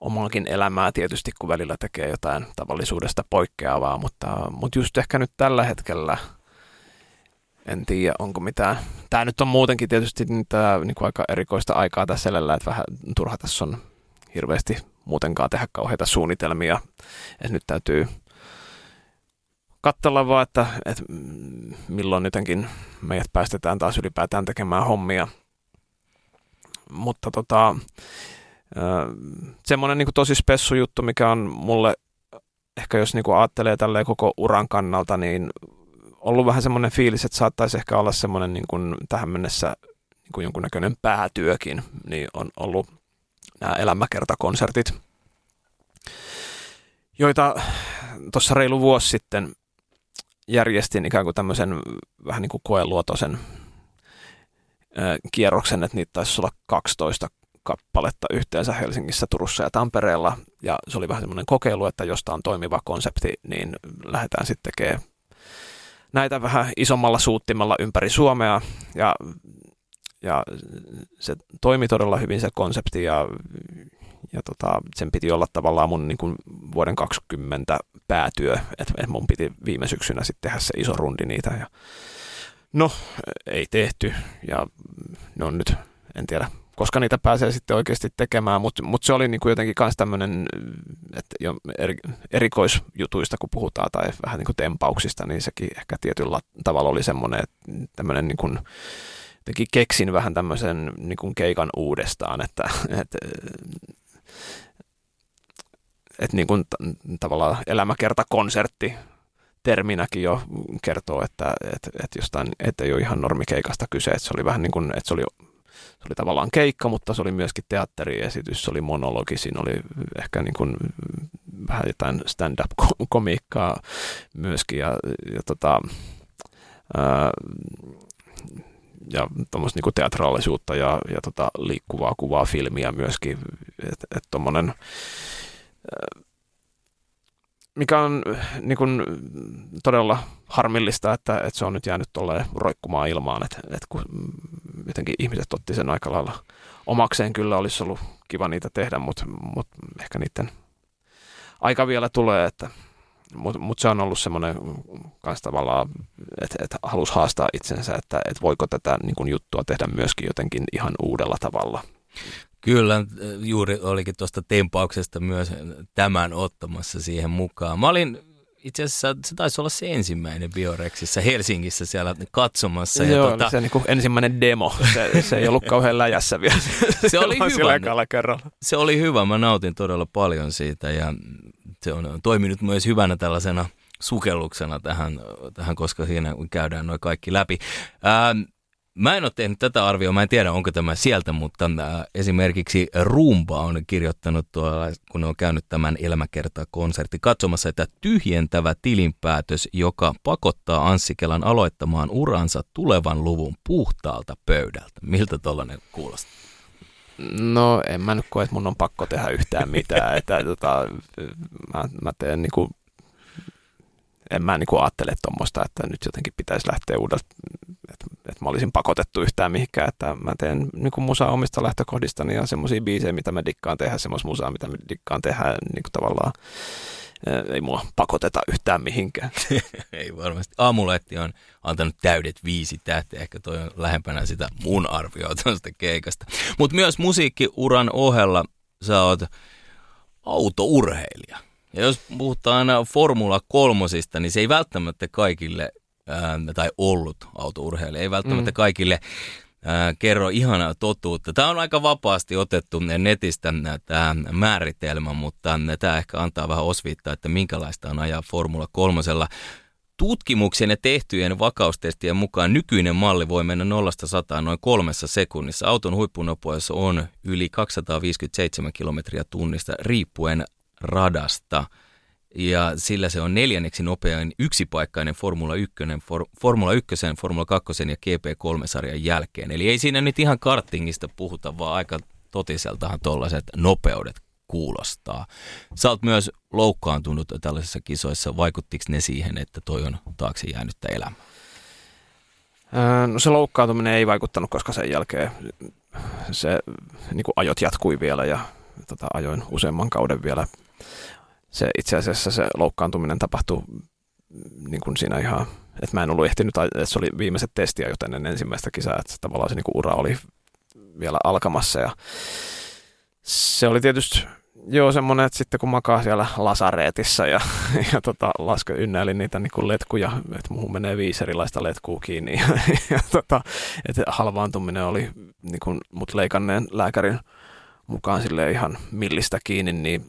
omallakin elämää tietysti, kun välillä tekee jotain tavallisuudesta poikkeavaa, mutta, mutta just ehkä nyt tällä hetkellä – en tiedä, onko mitään. Tämä nyt on muutenkin tietysti tämä, niin kuin aika erikoista aikaa tässä elellä, että vähän turha tässä on hirveästi muutenkaan tehdä kauheita suunnitelmia. Et nyt täytyy katsella vaan, että, että milloin jotenkin meidät päästetään taas ylipäätään tekemään hommia. Mutta tota, semmoinen niin tosi spessu juttu, mikä on mulle, ehkä jos niin kuin ajattelee tälleen koko uran kannalta, niin ollut vähän semmoinen fiilis, että saattaisi ehkä olla semmoinen niin kuin tähän mennessä niin kuin jonkunnäköinen päätyökin, niin on ollut nämä elämäkertakonsertit, joita tuossa reilu vuosi sitten järjestin ikään kuin tämmöisen vähän niin kuin koeluotoisen kierroksen, että niitä taisi olla 12 kappaletta yhteensä Helsingissä, Turussa ja Tampereella. Ja se oli vähän semmoinen kokeilu, että josta on toimiva konsepti, niin lähdetään sitten tekemään näitä vähän isommalla suuttimella ympäri Suomea. Ja, ja se toimi todella hyvin se konsepti ja, ja tota, sen piti olla tavallaan mun niin kuin vuoden 20 päätyö, että et mun piti viime syksynä sitten tehdä se iso rundi niitä ja no ei tehty ja ne on nyt, en tiedä koska niitä pääsee sitten oikeasti tekemään, mutta mut se oli niinku jotenkin myös tämmöinen, jo eri, erikoisjutuista kun puhutaan tai vähän niin kuin tempauksista, niin sekin ehkä tietyllä tavalla oli semmoinen, että tämmöinen niin jotenkin keksin vähän tämmöisen niin kuin keikan uudestaan, että, että että niin kuin tavallaan elämäkertakonsertti terminäkin jo kertoo, että, että, että jostain, että ei ole ihan normikeikasta kyse, että se oli vähän niin kuin, että se oli se oli tavallaan keikka, mutta se oli myöskin teatteriesitys, se oli monologi, siinä oli ehkä niin kuin vähän jotain stand-up-komiikkaa myöskin ja, ja, tota, ja tuommoista niin teatraalisuutta ja, ja tota, liikkuvaa kuvaa filmiä myöskin, että et mikä on niin kuin, todella harmillista, että, että se on nyt jäänyt tolleen roikkumaan ilmaan, että, että kun jotenkin ihmiset otti sen aika lailla omakseen, kyllä olisi ollut kiva niitä tehdä, mutta, mutta ehkä niiden aika vielä tulee, että mutta mut se on ollut semmoinen kans tavallaan, että, että halusi haastaa itsensä, että, että voiko tätä niin kuin juttua tehdä myöskin jotenkin ihan uudella tavalla. Kyllä, juuri olikin tuosta tempauksesta myös tämän ottamassa siihen mukaan. Mä olin itse asiassa, se taisi olla se ensimmäinen Biorexissä Helsingissä siellä katsomassa. Joo, ja tota, se niin kuin ensimmäinen demo. Se, se ei ollut kauhean läjässä vielä. Se oli hyvä. Se oli hyvä, mä nautin todella paljon siitä ja se on toiminut myös hyvänä tällaisena sukelluksena tähän, tähän koska siinä käydään noin kaikki läpi. Ähm, Mä en ole tehnyt tätä arvioa, mä en tiedä onko tämä sieltä, mutta äh, esimerkiksi Rumba on kirjoittanut tuolla, kun on käynyt tämän elämäkerta-konsertti katsomassa, että tyhjentävä tilinpäätös, joka pakottaa Anssi Kelan aloittamaan uransa tulevan luvun puhtaalta pöydältä. Miltä tollainen kuulostaa? No en mä nyt koe, että mun on pakko tehdä yhtään mitään. että, tota, mä, mä teen niinku en mä niin kuin ajattele tuommoista, että nyt jotenkin pitäisi lähteä uudelta, että, että mä olisin pakotettu yhtään mihinkään, että mä teen niin kuin musaa omista lähtökohdistani ja semmoisia biisejä, mitä mä dikkaan tehdä, semmoista musaa, mitä mä dikkaan tehdä, niin kuin tavallaan ei mua pakoteta yhtään mihinkään. ei varmasti. Aamulehti on antanut täydet viisi tähteä, ehkä toi on lähempänä sitä mun arvioa tuosta keikasta. Mutta myös musiikkiuran ohella sä oot autourheilija. Ja jos puhutaan Formula kolmosista, niin se ei välttämättä kaikille, ää, tai ollut autourheilija, ei välttämättä mm. kaikille ää, kerro ihanaa totuutta. Tämä on aika vapaasti otettu netistä tämä määritelmä, mutta tämä ehkä antaa vähän osviittaa, että minkälaista on ajaa Formula kolmosella. Tutkimuksen ja tehtyjen vakaustestien mukaan nykyinen malli voi mennä 0-100 noin kolmessa sekunnissa. Auton huippunopeus on yli 257 kilometriä tunnista riippuen radasta. Ja sillä se on neljänneksi nopein yksipaikkainen Formula 1, for, Formula 1, Formula 2 ja GP3-sarjan jälkeen. Eli ei siinä nyt ihan kartingista puhuta, vaan aika totiseltahan tuollaiset nopeudet kuulostaa. Sä oot myös loukkaantunut tällaisissa kisoissa. Vaikuttiko ne siihen, että toi on taakse jäänyttä elämää? No se loukkaantuminen ei vaikuttanut, koska sen jälkeen se niin ajot jatkui vielä ja tota, ajoin useamman kauden vielä. Se itse asiassa se loukkaantuminen tapahtui niin kuin siinä ihan, että mä en ollut ehtinyt, että se oli viimeiset testia joten ennen ensimmäistä kisaa, että tavallaan se niin kuin ura oli vielä alkamassa ja se oli tietysti joo semmoinen, että sitten kun makaa siellä lasareetissa ja, ja tota, laske, ynnäilin niitä niin kuin letkuja, että muuhun menee viisi erilaista letkua kiinni ja, ja tota, että halvaantuminen oli niin kuin mut leikanneen lääkärin mukaan sille ihan millistä kiinni, niin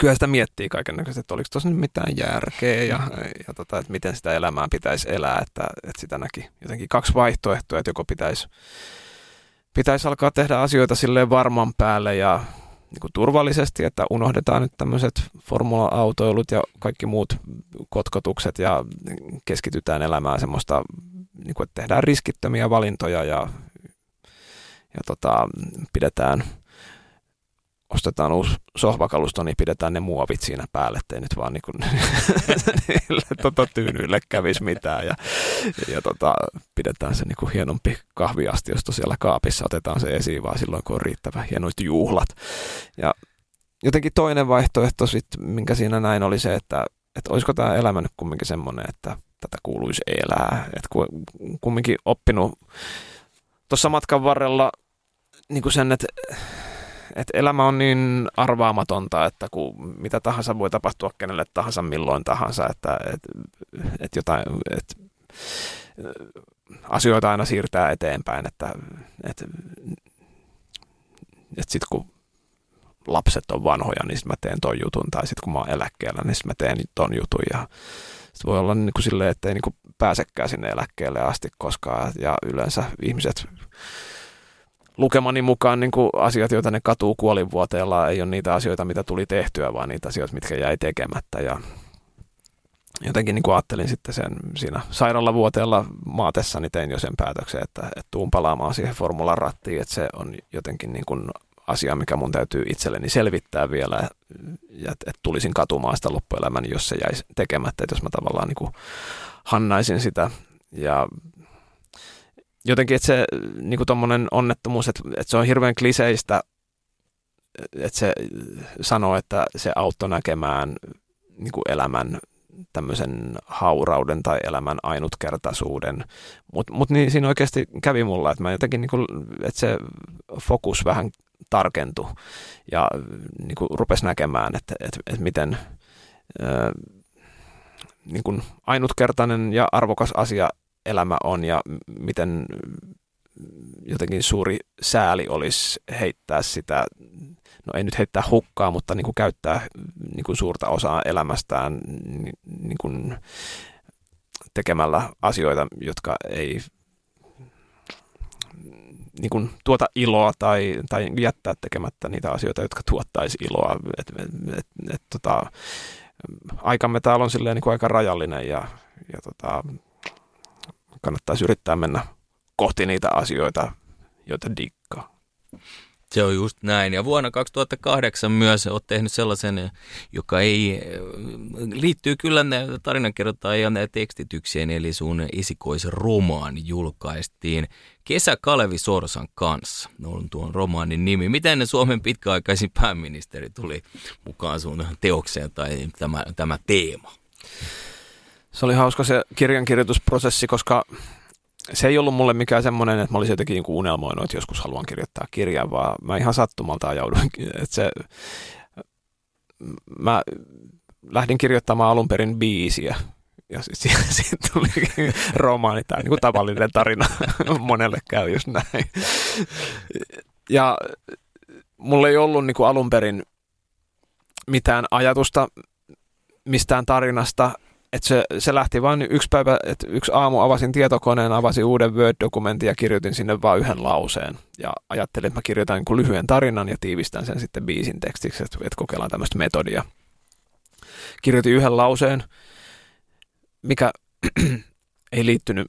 kyllä sitä miettii kaiken näköisesti, että oliko tuossa nyt mitään järkeä ja, ja tota, että miten sitä elämää pitäisi elää, että, että sitä näki jotenkin kaksi vaihtoehtoa, että joko pitäisi pitäisi alkaa tehdä asioita silleen varman päälle ja niin kuin turvallisesti, että unohdetaan nyt tämmöiset formula-autoilut ja kaikki muut kotkotukset ja keskitytään elämään semmoista, niin kuin, että tehdään riskittömiä valintoja ja, ja tota, pidetään – ostetaan uusi sohvakalusto, niin pidetään ne muovit siinä päälle, ettei nyt vaan niin niille tota, tyynyille kävisi mitään. Ja, ja tota, pidetään se niin kuin hienompi kahviastiosto siellä kaapissa, otetaan se esiin vaan silloin, kun on riittävä hienoit juhlat. Ja jotenkin toinen vaihtoehto, sit, minkä siinä näin, oli se, että, että olisiko tämä elämä nyt kumminkin semmoinen, että tätä kuuluisi elää. Että kumminkin oppinut tuossa matkan varrella niin kuin sen, että et elämä on niin arvaamatonta, että kun mitä tahansa voi tapahtua kenelle tahansa milloin tahansa, että et, et jotain, et, asioita aina siirtää eteenpäin, että et, et sitten kun lapset on vanhoja, niin mä teen ton jutun, tai sitten kun mä oon eläkkeellä, niin mä teen ton jutun, ja sit voi olla niin kuin silleen, että ei niin kuin pääsekään sinne eläkkeelle asti koskaan, ja yleensä ihmiset lukemani mukaan niin kuin asiat, joita ne katuu kuolinvuoteella, ei ole niitä asioita, mitä tuli tehtyä, vaan niitä asioita, mitkä jäi tekemättä. Ja jotenkin niin kuin ajattelin sitten sen siinä sairaalavuoteella maatessani tein jo sen päätöksen, että, että tuun palaamaan siihen formulan rattiin, että se on jotenkin niin kuin asia, mikä mun täytyy itselleni selvittää vielä, ja että, että tulisin katumaan sitä loppuelämäni, jos se jäisi tekemättä, että jos mä tavallaan niin kuin hannaisin sitä. Ja jotenkin, että se niin kuin onnettomuus, että, että se on hirveän kliseistä, että se sanoo, että se auttoi näkemään niin kuin elämän tämmöisen haurauden tai elämän ainutkertaisuuden. Mutta mut niin siinä oikeasti kävi mulla, että mä jotenkin, niin kuin, että se fokus vähän tarkentui ja niin kuin rupesi näkemään, että, että, että miten ää, niin kuin ainutkertainen ja arvokas asia elämä on ja miten jotenkin suuri sääli olisi heittää sitä, no ei nyt heittää hukkaa, mutta niin kuin käyttää niin kuin suurta osaa elämästään niin kuin tekemällä asioita, jotka ei niin kuin tuota iloa tai, tai jättää tekemättä niitä asioita, jotka tuottaisi iloa. Et, et, et, et, tota, aikamme täällä on silleen niin kuin aika rajallinen ja, ja tota, kannattaisi yrittää mennä kohti niitä asioita, joita dikkaa. Se on just näin. Ja vuonna 2008 myös olet tehnyt sellaisen, joka ei liittyy kyllä tarinankerrottajan tekstitykseen, eli sun esikoisromaani julkaistiin Kesä Kalevi Sorsan kanssa. On tuon romaanin nimi. Miten Suomen pitkäaikaisin pääministeri tuli mukaan sun teokseen tai tämä, tämä teema? Se oli hauska se kirjankirjoitusprosessi, koska se ei ollut mulle mikään semmoinen, että mä olisin jotenkin niin unelmoinut, että joskus haluan kirjoittaa kirjan, vaan mä ihan sattumalta ajauduin. Että se, mä lähdin kirjoittamaan alun perin biisiä ja sitten sit tuli romaani, tämä niin tavallinen tarina, monelle käy just näin. Ja mulla ei ollut niin kuin alun perin mitään ajatusta mistään tarinasta, että se, se lähti vain yksi päivä, että yksi aamu avasin tietokoneen, avasin uuden Word-dokumentin ja kirjoitin sinne vain yhden lauseen. Ja ajattelin, että mä kirjoitan niin lyhyen tarinan ja tiivistän sen sitten biisin tekstiksi, että, että kokeillaan tämmöistä metodia. Kirjoitin yhden lauseen, mikä ei liittynyt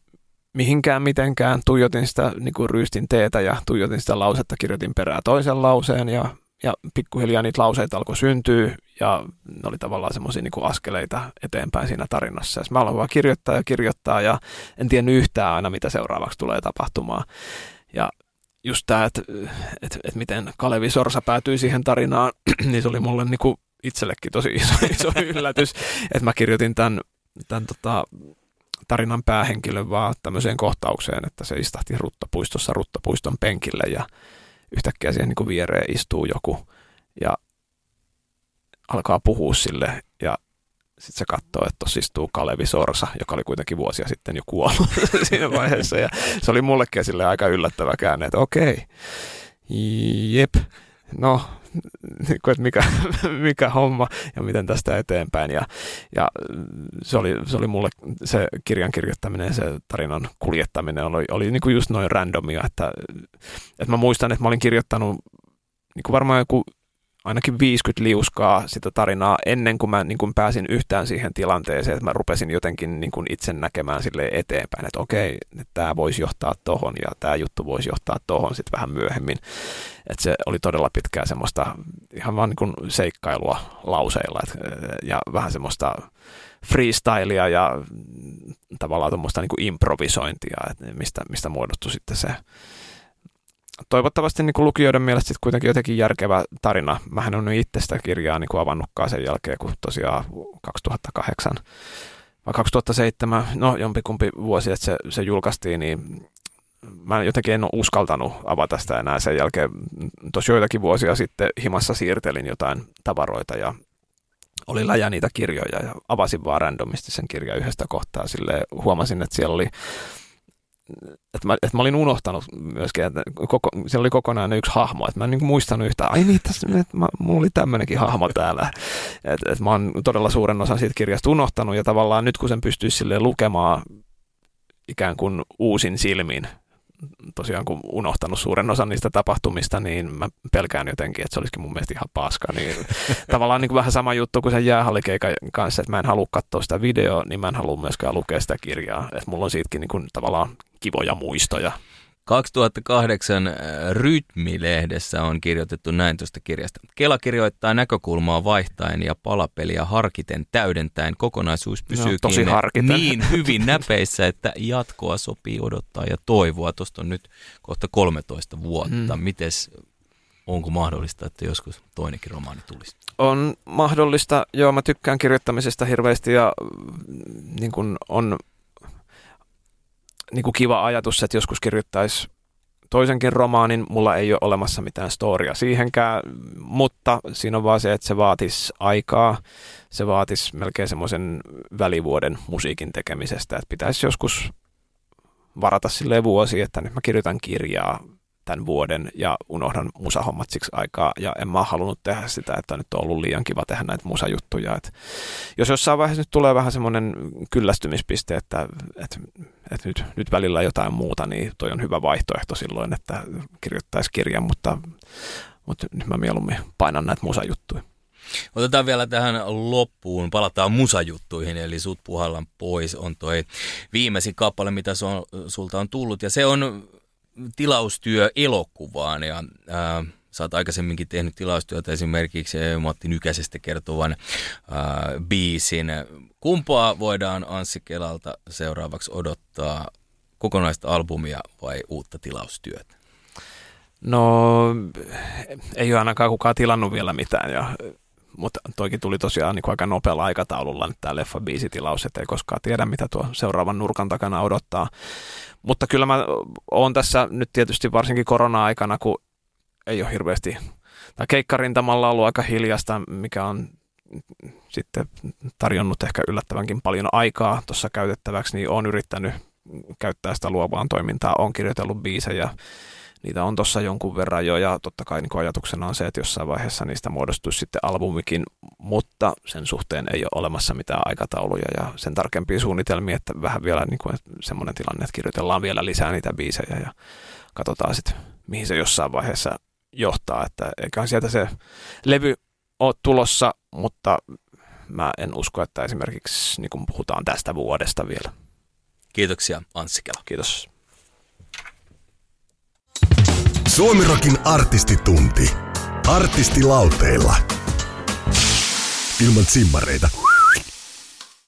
mihinkään mitenkään. Tuijotin sitä, niin kuin ryystin teetä ja tuijotin sitä lausetta, kirjoitin perää toisen lauseen ja, ja pikkuhiljaa niitä lauseita alkoi syntyä ja ne oli tavallaan semmoisia niin askeleita eteenpäin siinä tarinassa. Ja mä aloin vaan kirjoittaa ja kirjoittaa ja en tiennyt yhtään aina, mitä seuraavaksi tulee tapahtumaan. Ja just tämä, että, että, että miten Kalevi Sorsa päätyi siihen tarinaan, niin se oli mulle niin kuin itsellekin tosi iso, iso yllätys, että mä kirjoitin tämän, tämän tota, tarinan päähenkilön vaan tämmöiseen kohtaukseen, että se istahti Ruttapuistossa Ruttapuiston penkille ja yhtäkkiä siihen niin kuin viereen istuu joku ja alkaa puhua sille ja sitten se katsoo, että tuossa istuu Kalevi Sorsa, joka oli kuitenkin vuosia sitten jo kuollut siinä vaiheessa. Ja se oli mullekin sille aika yllättävä käänne, että okei, jep, no että mikä, mikä homma ja miten tästä eteenpäin. Ja, ja se, oli, se oli mulle se kirjan kirjoittaminen, se tarinan kuljettaminen oli, oli niin kuin just noin randomia, että, että mä muistan, että mä olin kirjoittanut niin kuin varmaan joku ainakin 50 liuskaa sitä tarinaa ennen kuin mä niin kuin pääsin yhtään siihen tilanteeseen, että mä rupesin jotenkin niin kuin itse näkemään sille eteenpäin, että okei, tämä voisi johtaa tohon ja tämä juttu voisi johtaa tohon sitten vähän myöhemmin. Että se oli todella pitkää semmoista ihan vaan niin kuin seikkailua lauseilla et, ja vähän semmoista freestylia ja tavallaan tuommoista niin improvisointia, että mistä, mistä muodostui sitten se toivottavasti niin kuin lukijoiden mielestä sitten kuitenkin jotenkin järkevä tarina. Mähän on itse sitä kirjaa niin kuin avannutkaan sen jälkeen, kun tosiaan 2008 vai 2007, no jompikumpi vuosi, että se, se julkaistiin, niin mä jotenkin en ole uskaltanut avata sitä enää sen jälkeen. Tuossa joitakin vuosia sitten himassa siirtelin jotain tavaroita ja oli läjä niitä kirjoja ja avasin vaan randomisti sen kirjan yhdestä kohtaa. Sille huomasin, että siellä oli että mä, että mä olin unohtanut myöskin, että koko, siellä oli kokonaan yksi hahmo, että mä en niin muistanut yhtään, ai niin, tässä, että mä, mulla oli tämmöinenkin hahmo täällä, että, että mä oon todella suuren osan siitä kirjasta unohtanut ja tavallaan nyt kun sen pystyisi sille lukemaan ikään kuin uusin silmin, tosiaan kun unohtanut suuren osan niistä tapahtumista, niin mä pelkään jotenkin, että se olisikin mun mielestä ihan paska. Niin tavallaan niin kuin vähän sama juttu kuin sen jäähallikeikan kanssa, että mä en halua katsoa sitä videoa, niin mä en halua myöskään lukea sitä kirjaa. Että mulla on siitäkin niin kuin tavallaan kivoja muistoja. 2008 äh, Rytmi-lehdessä on kirjoitettu näin tuosta kirjasta. Kela kirjoittaa näkökulmaa vaihtaen ja palapeliä harkiten täydentäen. Kokonaisuus pysyy tosi niin hyvin näpeissä, että jatkoa sopii odottaa ja toivoa. Tuosta on nyt kohta 13 vuotta. Hmm. Mites, onko mahdollista, että joskus toinenkin romaani tulisi? On mahdollista. Joo, mä tykkään kirjoittamisesta hirveästi ja mm, niin kun on niin kuin kiva ajatus, että joskus kirjoittaisi toisenkin romaanin. Mulla ei ole olemassa mitään storia siihenkään, mutta siinä on vaan se, että se vaatisi aikaa. Se vaatisi melkein semmoisen välivuoden musiikin tekemisestä, että pitäisi joskus varata sille vuosi, että nyt mä kirjoitan kirjaa tämän vuoden ja unohdan musahommat siksi aikaa ja en mä halunnut tehdä sitä, että nyt on ollut liian kiva tehdä näitä musajuttuja. Et jos jossain vaiheessa nyt tulee vähän semmoinen kyllästymispiste, että, että, että nyt, nyt välillä jotain muuta, niin toi on hyvä vaihtoehto silloin, että kirjoittaisi kirjan, mutta, mutta nyt mä mieluummin painan näitä musajuttuja. Otetaan vielä tähän loppuun, palataan musajuttuihin, eli Sut puhallan pois on toi viimeisin kappale, mitä on, sulta on tullut, ja se on tilaustyö elokuvaan ja ää, sä oot aikaisemminkin tehnyt tilaustyötä esimerkiksi Matti Nykäsestä kertovan ää, biisin. Kumpaa voidaan Anssi Kelalta seuraavaksi odottaa, kokonaista albumia vai uutta tilaustyötä? No ei ole ainakaan kukaan tilannut vielä mitään ja mutta toikin tuli tosiaan niin aika nopealla aikataululla nyt tämä leffa biisitilaus, ettei koskaan tiedä, mitä tuo seuraavan nurkan takana odottaa. Mutta kyllä mä oon tässä nyt tietysti varsinkin korona-aikana, kun ei ole hirveästi, tai keikkarintamalla ollut aika hiljasta, mikä on sitten tarjonnut ehkä yllättävänkin paljon aikaa tuossa käytettäväksi, niin olen yrittänyt käyttää sitä luovaan toimintaa, on kirjoitellut biisejä, niitä on tuossa jonkun verran jo ja totta kai niin ajatuksena on se, että jossain vaiheessa niistä muodostuisi sitten albumikin, mutta sen suhteen ei ole olemassa mitään aikatauluja ja sen tarkempia suunnitelmia, että vähän vielä niin kuin semmoinen tilanne, että kirjoitellaan vielä lisää niitä biisejä ja katsotaan sitten, mihin se jossain vaiheessa johtaa, että eiköhän sieltä se levy ole tulossa, mutta mä en usko, että esimerkiksi niin puhutaan tästä vuodesta vielä. Kiitoksia Anssi Kela. Kiitos. Suomirokin artistitunti. Artistilauteilla. Ilman simmareita.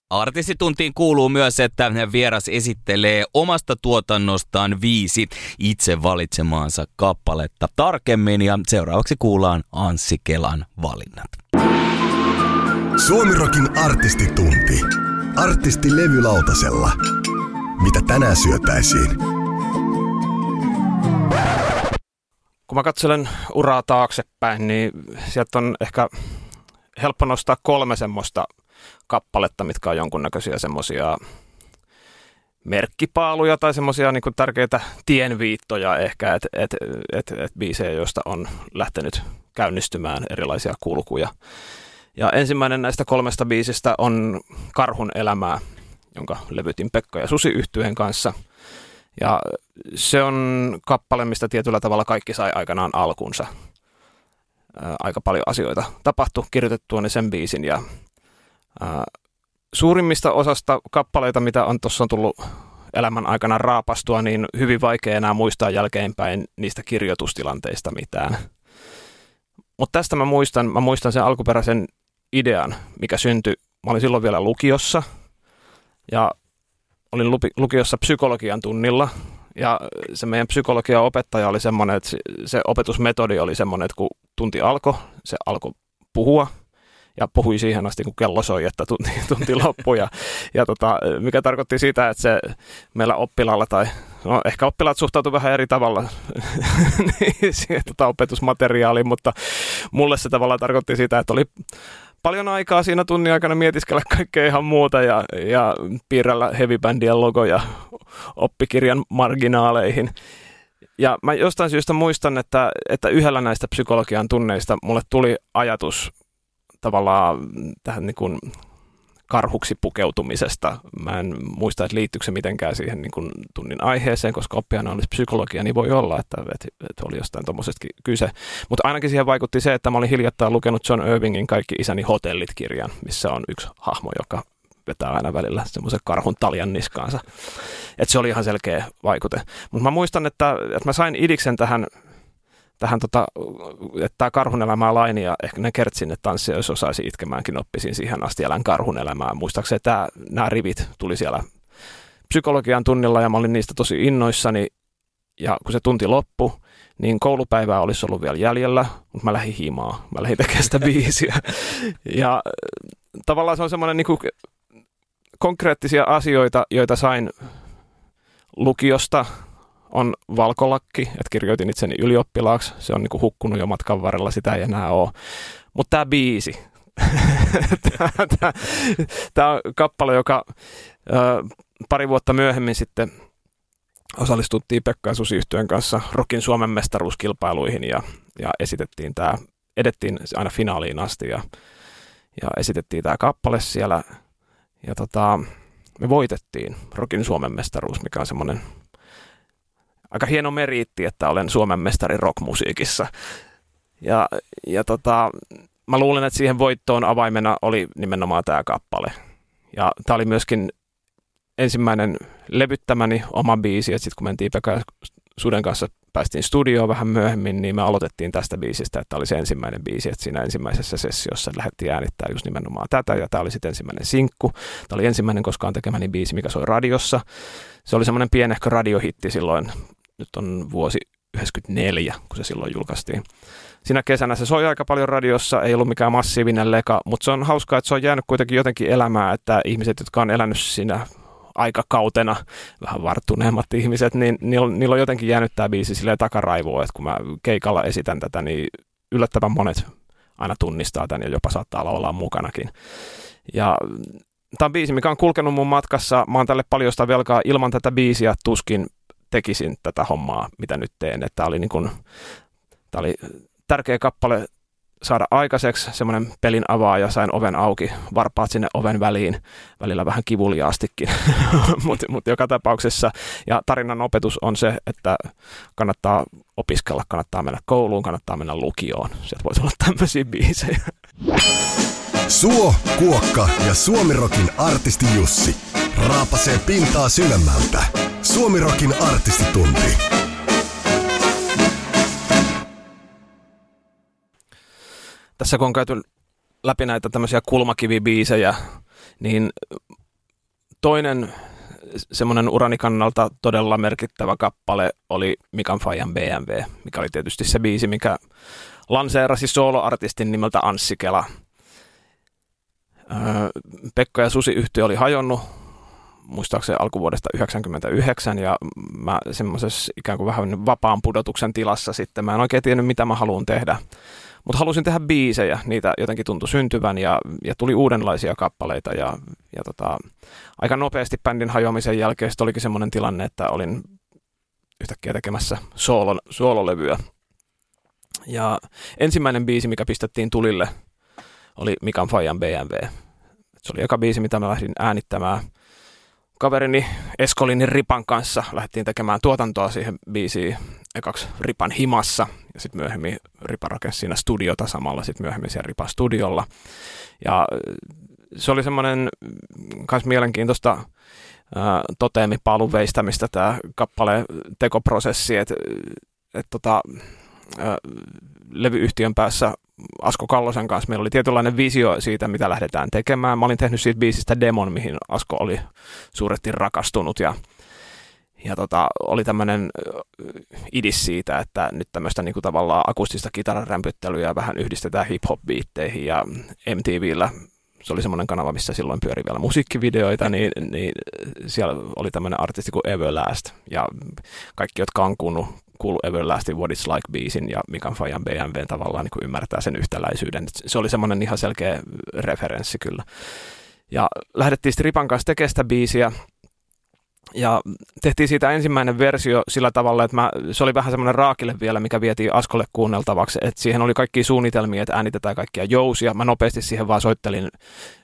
Artistituntiin kuuluu myös, että vieras esittelee omasta tuotannostaan viisi itse valitsemaansa kappaletta tarkemmin ja seuraavaksi kuullaan Anssi Kelan valinnat. Suomirokin artistitunti. Artisti levylautasella. Mitä tänään syötäisiin? Kun mä katselen uraa taaksepäin, niin sieltä on ehkä helppo nostaa kolme semmoista kappaletta, mitkä on jonkunnäköisiä semmoisia merkkipaaluja tai semmoisia niin tärkeitä tienviittoja ehkä, että et, et, et biisejä, joista on lähtenyt käynnistymään erilaisia kulkuja. Ja ensimmäinen näistä kolmesta biisistä on Karhun elämää, jonka levytin Pekka ja Susi yhtyeen kanssa. Ja se on kappale, mistä tietyllä tavalla kaikki sai aikanaan alkunsa. aika paljon asioita tapahtui kirjoitettua sen biisin ja suurimmista osasta kappaleita, mitä on tuossa on tullut elämän aikana raapastua, niin hyvin vaikea enää muistaa jälkeenpäin niistä kirjoitustilanteista mitään. Mutta tästä mä muistan, mä muistan sen alkuperäisen idean, mikä syntyi. Mä olin silloin vielä lukiossa ja olin lukiossa psykologian tunnilla ja se meidän psykologian opettaja oli semmoinen, että se opetusmetodi oli semmoinen, että kun tunti alkoi, se alkoi puhua – ja puhui siihen asti, kun kello soi, että tunti, tunti loppui. Ja, ja tota, mikä tarkoitti sitä, että se meillä oppilaalla tai no ehkä oppilaat suhtautuivat vähän eri tavalla siihen tota, opetusmateriaaliin, mutta mulle se tavallaan tarkoitti sitä, että oli paljon aikaa siinä tunnin aikana mietiskellä kaikkea ihan muuta ja, ja piirrellä heavybändien logoja oppikirjan marginaaleihin. Ja mä jostain syystä muistan, että, että yhdellä näistä psykologian tunneista mulle tuli ajatus tavallaan tähän niin kuin karhuksi pukeutumisesta. Mä en muista, että liittyykö se mitenkään siihen niin kuin tunnin aiheeseen, koska oppijana olisi psykologia, niin voi olla, että, että, että oli jostain tuommoisesta kyse. Mutta ainakin siihen vaikutti se, että mä olin hiljattain lukenut John Irvingin Kaikki isäni hotellit-kirjan, missä on yksi hahmo, joka vetää aina välillä semmoisen karhun taljan niskaansa. Et se oli ihan selkeä vaikute. Mutta mä muistan, että, että mä sain idiksen tähän tähän, tota, että tämä karhun elämää laini ja ehkä ne kertsin, tanssia, jos osaisi itkemäänkin, oppisin siihen asti elän karhun elämää. Muistaakseni tämä, nämä rivit tuli siellä psykologian tunnilla ja mä olin niistä tosi innoissani. Ja kun se tunti loppui, niin koulupäivää olisi ollut vielä jäljellä, mutta mä lähdin himaa. Mä lähdin tekemään sitä biisiä. Ja tavallaan se on semmoinen niin konkreettisia asioita, joita sain lukiosta, on valkolakki, että kirjoitin itseni ylioppilaaksi. Se on niinku hukkunut jo matkan varrella, sitä ei enää ole. Mutta tämä biisi, tämä on kappale, joka ö, pari vuotta myöhemmin sitten osallistuttiin Pekka ja kanssa Rokin Suomen mestaruuskilpailuihin ja, ja esitettiin tämä, edettiin aina finaaliin asti ja, ja esitettiin tämä kappale siellä. Ja tota, me voitettiin Rokin Suomen mestaruus, mikä on semmoinen aika hieno meriitti, että olen Suomen mestari rockmusiikissa. Ja, ja tota, mä luulen, että siihen voittoon avaimena oli nimenomaan tämä kappale. Ja tämä oli myöskin ensimmäinen levyttämäni oma biisi, että sitten kun mentiin Pekka Suden kanssa päästiin studioon vähän myöhemmin, niin me aloitettiin tästä biisistä, että oli se ensimmäinen biisi, että siinä ensimmäisessä sessiossa lähdettiin äänittää just nimenomaan tätä, ja tämä oli sitten ensimmäinen sinkku. Tämä oli ensimmäinen koskaan tekemäni biisi, mikä soi radiossa. Se oli semmoinen pienehkö radiohitti silloin nyt on vuosi 1994, kun se silloin julkaistiin. Siinä kesänä se soi aika paljon radiossa, ei ollut mikään massiivinen leka, mutta se on hauskaa, että se on jäänyt kuitenkin jotenkin elämään, että ihmiset, jotka on elänyt siinä aikakautena, vähän varttuneemmat ihmiset, niin niillä, niillä on jotenkin jäänyt tämä biisi silleen takaraivoon, että kun mä keikalla esitän tätä, niin yllättävän monet aina tunnistaa tämän ja jopa saattaa olla mukanakin. Ja tämä on biisi, mikä on kulkenut mun matkassa. Mä oon tälle paljon sitä velkaa. Ilman tätä biisiä tuskin tekisin tätä hommaa, mitä nyt teen. Että oli, niin kun, tämä oli tärkeä kappale saada aikaiseksi semmoinen pelin avaaja, sain oven auki, varpaat sinne oven väliin, välillä vähän kivuliaastikin, mutta mut joka tapauksessa. Ja tarinan opetus on se, että kannattaa opiskella, kannattaa mennä kouluun, kannattaa mennä lukioon. Sieltä voisi olla tämmöisiä biisejä. Suo, Kuokka ja Suomirokin artisti Jussi raapasee pintaa syvemmältä. Suomirokin artistitunti. tässä kun on käyty läpi näitä tämmöisiä kulmakivibiisejä, niin toinen semmoinen urani kannalta todella merkittävä kappale oli Mikan Fajan BMW, mikä oli tietysti se biisi, mikä lanseerasi soloartistin nimeltä Anssi Kela. Pekka ja Susi yhtiö oli hajonnut muistaakseni alkuvuodesta 1999 ja mä semmoisessa ikään kuin vähän vapaan pudotuksen tilassa sitten. Mä en oikein tiennyt, mitä mä haluan tehdä. Mutta halusin tehdä biisejä, niitä jotenkin tuntui syntyvän ja, ja tuli uudenlaisia kappaleita ja, ja tota, aika nopeasti bändin hajoamisen jälkeen sitten olikin semmoinen tilanne, että olin yhtäkkiä tekemässä soolon, soololevyä. Ja ensimmäinen biisi, mikä pistettiin tulille, oli Mikan Fajan BMW. Se oli eka biisi, mitä mä lähdin äänittämään – kaverini Eskolinin Ripan kanssa lähdettiin tekemään tuotantoa siihen biisiin ekaksi Ripan himassa ja sitten myöhemmin Ripa rakensi siinä studiota samalla sitten myöhemmin siellä Ripan studiolla. Ja äh, se oli semmoinen myös mielenkiintoista toteemipalun veistämistä tämä kappale tekoprosessi, että et, tota, levyyhtiön päässä Asko Kallosen kanssa meillä oli tietynlainen visio siitä, mitä lähdetään tekemään. Mä olin tehnyt siitä biisistä demon, mihin Asko oli suuresti rakastunut ja, ja tota, oli tämmöinen idis siitä, että nyt tämmöistä niinku tavallaan akustista kitararämpyttelyä vähän yhdistetään hip-hop-biitteihin ja MTVllä se oli semmoinen kanava, missä silloin pyöri vielä musiikkivideoita, niin, niin siellä oli tämmöinen artisti kuin Everlast. Ja kaikki, jotka on kuunnut kuulu Everlasting What It's Like-biisin ja Mikan Fajan BMW tavallaan niin kuin ymmärtää sen yhtäläisyyden. Se oli semmoinen ihan selkeä referenssi kyllä. Ja lähdettiin Stripan kanssa tekemään sitä biisiä, ja tehtiin siitä ensimmäinen versio sillä tavalla, että mä, se oli vähän semmoinen raakille vielä, mikä vietiin Askolle kuunneltavaksi. Että siihen oli kaikki suunnitelmia, että äänitetään kaikkia jousia. Mä nopeasti siihen vaan soittelin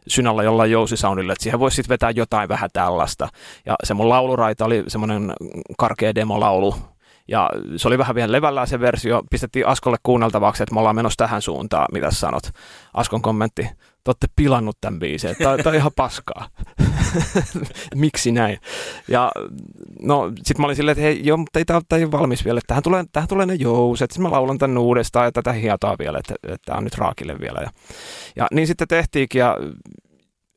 synalla jollain jousisoundille, että siihen voisi sitten vetää jotain vähän tällaista. Ja se mun lauluraita oli semmoinen karkea demolaulu, ja se oli vähän vielä levällään se versio. Pistettiin Askolle kuunneltavaksi, että me ollaan menossa tähän suuntaan. Mitä sanot? Askon kommentti. Te olette pilannut tämän biisin. Tämä on ihan paskaa. Miksi näin? Ja no, sitten mä olin silleen, että hei, joo, mutta ei tämä ole valmis vielä. Tähän tulee, tähän tulee ne jouset. Sitten mä laulan tämän uudestaan ja tätä hiataa vielä, että, että tämä on nyt raakille vielä. Ja, ja niin sitten tehtiinkin ja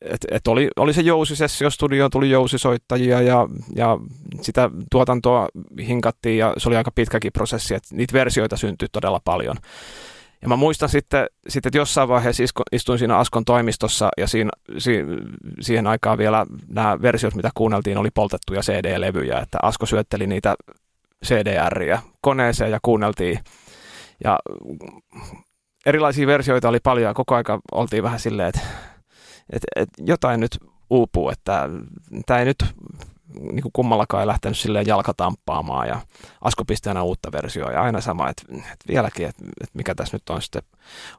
et, et oli, oli se jousisessio, studioon tuli jousisoittajia ja, ja sitä tuotantoa hinkattiin ja se oli aika pitkäkin prosessi, että niitä versioita syntyi todella paljon. Ja mä muistan sitten, sitten että jossain vaiheessa istuin siinä Askon toimistossa ja siinä, si, siihen aikaan vielä nämä versiot, mitä kuunneltiin, oli poltettuja CD-levyjä, että Asko syötteli niitä CDR-jä koneeseen ja kuunneltiin. Ja erilaisia versioita oli paljon ja koko aika oltiin vähän silleen, että että et jotain nyt uupuu, että tämä ei nyt niin kuin kummallakaan ei lähtenyt silleen jalkatamppaamaan ja Asko pisti aina uutta versioa ja aina sama, että, että vieläkin, että, että mikä tässä nyt on sitten.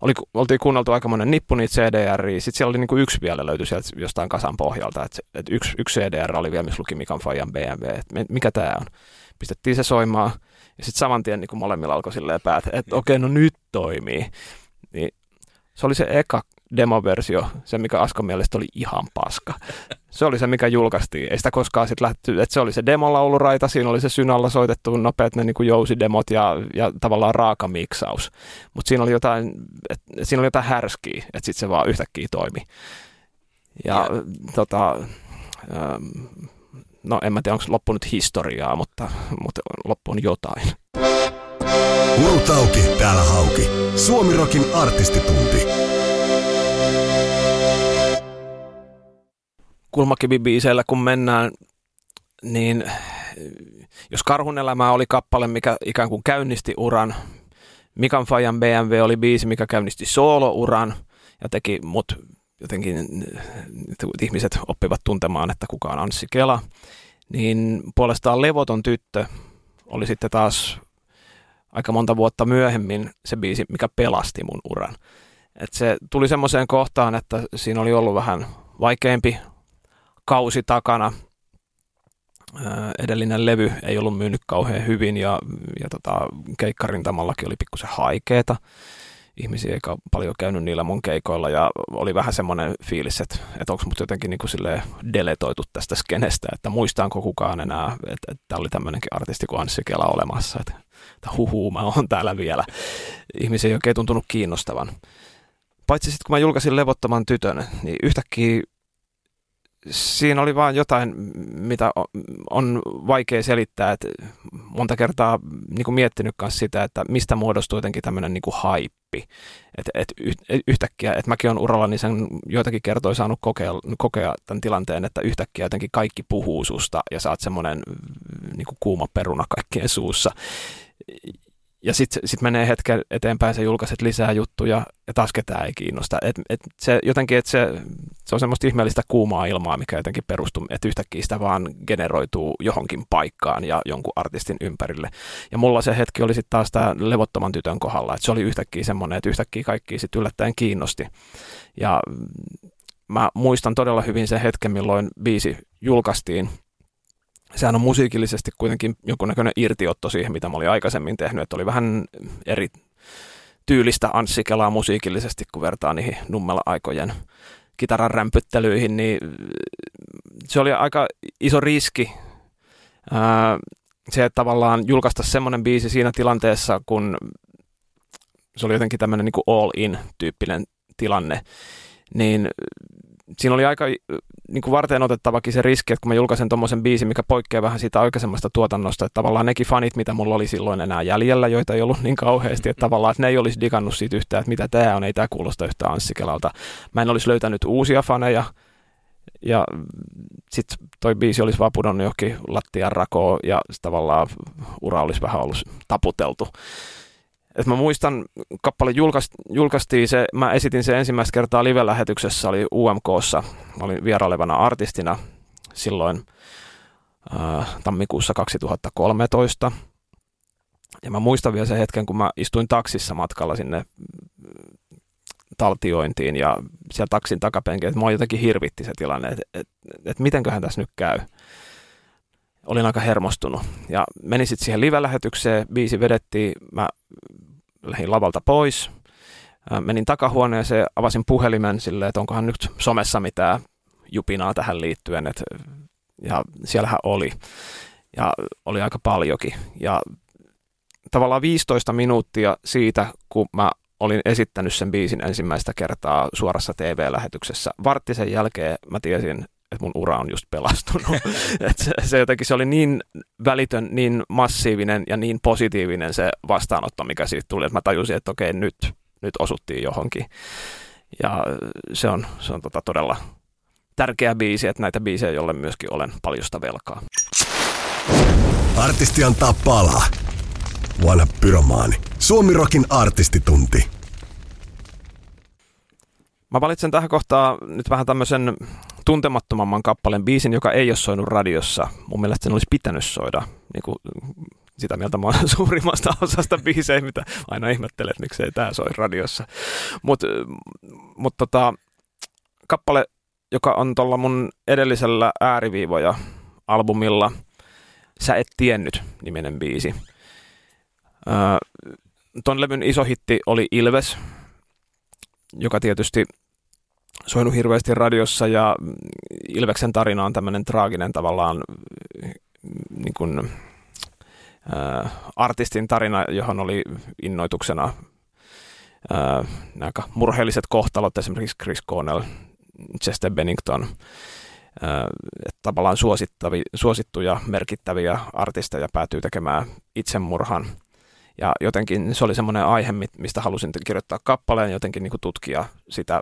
Oli, oltiin kuunneltu aikamoinen nippu niitä CDR, sitten siellä oli niin kuin yksi vielä löytyi sieltä jostain kasan pohjalta, että, että yksi, yksi CDR oli vielä, missä luki Mikan Fajan BMW, että mikä tämä on. Pistettiin se soimaan ja sitten saman tien niin kuin molemmilla alkoi silleen päät, että okei, no nyt toimii. Niin se oli se eka demoversio, se mikä Askon mielestä oli ihan paska. Se oli se, mikä julkaistiin. Ei sitä koskaan sitten lähty, että se oli se demolauluraita, siinä oli se synalla soitettu nopeat ne niin kuin jousidemot ja, ja tavallaan raaka miksaus. Mutta siinä oli jotain, et, siinä oli jotain härskiä, että sitten se vaan yhtäkkiä toimi. Ja, ja. tota, ähm, no en mä tiedä, onko loppunut historiaa, mutta, mutta loppuun jotain. Urut auki, täällä hauki. Suomirokin artistitunti. Kulmakivibiiseillä kun mennään, niin jos Karhun elämä oli kappale, mikä ikään kuin käynnisti uran, Mikan Fajan BMW oli biisi, mikä käynnisti soolouran ja teki mut jotenkin, ihmiset oppivat tuntemaan, että kuka on Anssi Kela. Niin puolestaan Levoton tyttö oli sitten taas aika monta vuotta myöhemmin se biisi, mikä pelasti mun uran. Et se tuli semmoiseen kohtaan, että siinä oli ollut vähän vaikeampi kausi takana. Edellinen levy ei ollut myynyt kauhean hyvin ja, ja tota, keikkarintamallakin oli pikkusen haikeeta. Ihmisiä ei paljon käynyt niillä mun keikoilla ja oli vähän semmoinen fiilis, että, että onko mut jotenkin niin kuin deletoitu tästä skenestä, että muistaanko kukaan enää, että, että oli tämmöinenkin artisti kuin Anssi Kela olemassa, että, että huhuu, mä oon täällä vielä. Ihmisiä ei oikein tuntunut kiinnostavan. Paitsi sitten kun mä julkaisin Levottoman tytön, niin yhtäkkiä siinä oli vaan jotain, mitä on vaikea selittää, että monta kertaa niin kuin miettinyt myös sitä, että mistä muodostuu jotenkin tämmöinen niin kuin haippi. Että et yhtäkkiä, että mäkin olen uralla, niin sen joitakin kertoja saanut kokea, kokea tämän tilanteen, että yhtäkkiä jotenkin kaikki puhuu susta ja saat semmoinen niin kuuma peruna kaikkien suussa ja sitten sit menee hetken eteenpäin, sä julkaiset lisää juttuja ja taas ketään ei kiinnosta. Et, et se, jotenkin, että se, se on semmoista ihmeellistä kuumaa ilmaa, mikä jotenkin perustuu, että yhtäkkiä sitä vaan generoituu johonkin paikkaan ja jonkun artistin ympärille. Ja mulla se hetki oli sitten taas tämä levottoman tytön kohdalla, että se oli yhtäkkiä semmoinen, että yhtäkkiä kaikki sitten yllättäen kiinnosti. Ja mä muistan todella hyvin sen hetken, milloin biisi julkaistiin – sehän on musiikillisesti kuitenkin jonkunnäköinen irtiotto siihen, mitä mä olin aikaisemmin tehnyt, että oli vähän eri tyylistä Anssi Kelaa musiikillisesti, kun vertaa niihin Nummela-aikojen kitaran rämpyttelyihin, niin se oli aika iso riski. Se, että tavallaan julkaista semmoinen biisi siinä tilanteessa, kun se oli jotenkin tämmöinen niin all-in-tyyppinen tilanne, niin siinä oli aika niin kuin varten otettavakin se riski, että kun mä julkaisen tuommoisen biisin, mikä poikkeaa vähän siitä aikaisemmasta tuotannosta, että tavallaan nekin fanit, mitä mulla oli silloin enää jäljellä, joita ei ollut niin kauheasti, että tavallaan että ne ei olisi digannut siitä yhtään, että mitä tämä on, ei tämä kuulosta yhtään Anssikelalta. Mä en olisi löytänyt uusia faneja, ja sitten toi biisi olisi vaan pudonnut johonkin lattian rakoon, ja tavallaan ura olisi vähän ollut taputeltu. Et mä muistan, kappale julkaist, julkaistiin se, mä esitin se ensimmäistä kertaa live-lähetyksessä, oli UMKssa. Mä olin vierailevana artistina silloin äh, tammikuussa 2013. Ja mä muistan vielä sen hetken, kun mä istuin taksissa matkalla sinne mm, taltiointiin ja siellä taksin takapenkin, että mua jotenkin hirvitti se tilanne, että et, et mitenköhän tässä nyt käy. Olin aika hermostunut ja menin sitten siihen live-lähetykseen, biisi vedettiin, mä lähdin lavalta pois. Menin takahuoneeseen, avasin puhelimen silleen, että onkohan nyt somessa mitään jupinaa tähän liittyen. Et, ja siellähän oli. Ja oli aika paljonkin. Ja tavallaan 15 minuuttia siitä, kun mä olin esittänyt sen biisin ensimmäistä kertaa suorassa TV-lähetyksessä. Varttisen jälkeen mä tiesin, että mun ura on just pelastunut. Et se, se jotenkin se oli niin välitön, niin massiivinen ja niin positiivinen se vastaanotto, mikä siitä tuli, että mä tajusin, että okei, nyt, nyt osuttiin johonkin. Ja se on, se on tota todella tärkeä biisi, että näitä biisejä, jolle myöskin olen paljosta velkaa. Artisti antaa palaa. Vanha pyromaani. Suomirokin artistitunti. Mä valitsen tähän kohtaan nyt vähän tämmöisen tuntemattomamman kappaleen biisin, joka ei ole soinut radiossa. Mun mielestä sen olisi pitänyt soida. Niin kuin, sitä mieltä mä olen suurimmasta osasta biisejä, mitä aina ihmettelen, että miksei tämä soi radiossa. Mutta mut tota, kappale, joka on tuolla mun edellisellä ääriviivoja albumilla Sä et tiennyt nimenen biisi. Öö, ton levyn iso hitti oli Ilves, joka tietysti soinut hirveästi radiossa ja Ilveksen tarina on tämmöinen traaginen tavallaan niin kuin, ää, artistin tarina, johon oli innoituksena ää, aika murheelliset kohtalot, esimerkiksi Chris Cornell, Chester Bennington, ää, että tavallaan suosittavi, suosittuja, merkittäviä artisteja päätyy tekemään itsemurhan. Ja jotenkin se oli semmoinen aihe, mistä halusin kirjoittaa kappaleen, jotenkin niin kuin tutkia sitä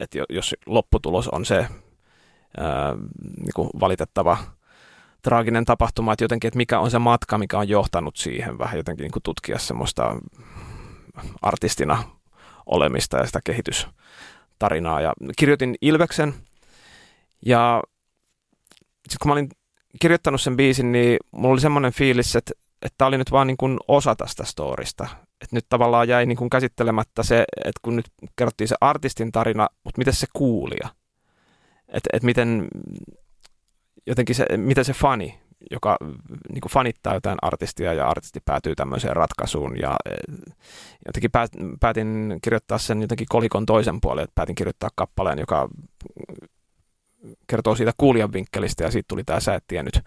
että jos lopputulos on se ää, niin kuin valitettava traaginen tapahtuma, että jotenkin, että mikä on se matka, mikä on johtanut siihen, vähän jotenkin niin kuin tutkia semmoista artistina olemista ja sitä kehitystarinaa. Ja kirjoitin Ilveksen ja sitten kun mä olin kirjoittanut sen biisin, niin mulla oli semmoinen fiilis, että että tämä oli nyt vaan niin kuin osa tästä storista. Että nyt tavallaan jäi niin kuin käsittelemättä se, että kun nyt kerrottiin se artistin tarina, mutta miten se kuulija? Että et miten, jotenkin se, miten se fani, joka niin kuin fanittaa jotain artistia ja artisti päätyy tämmöiseen ratkaisuun. Ja jotenkin päätin kirjoittaa sen jotenkin kolikon toisen puolen, että päätin kirjoittaa kappaleen, joka kertoo siitä kuulijan vinkkelistä ja siitä tuli tämä Sä et tiennyt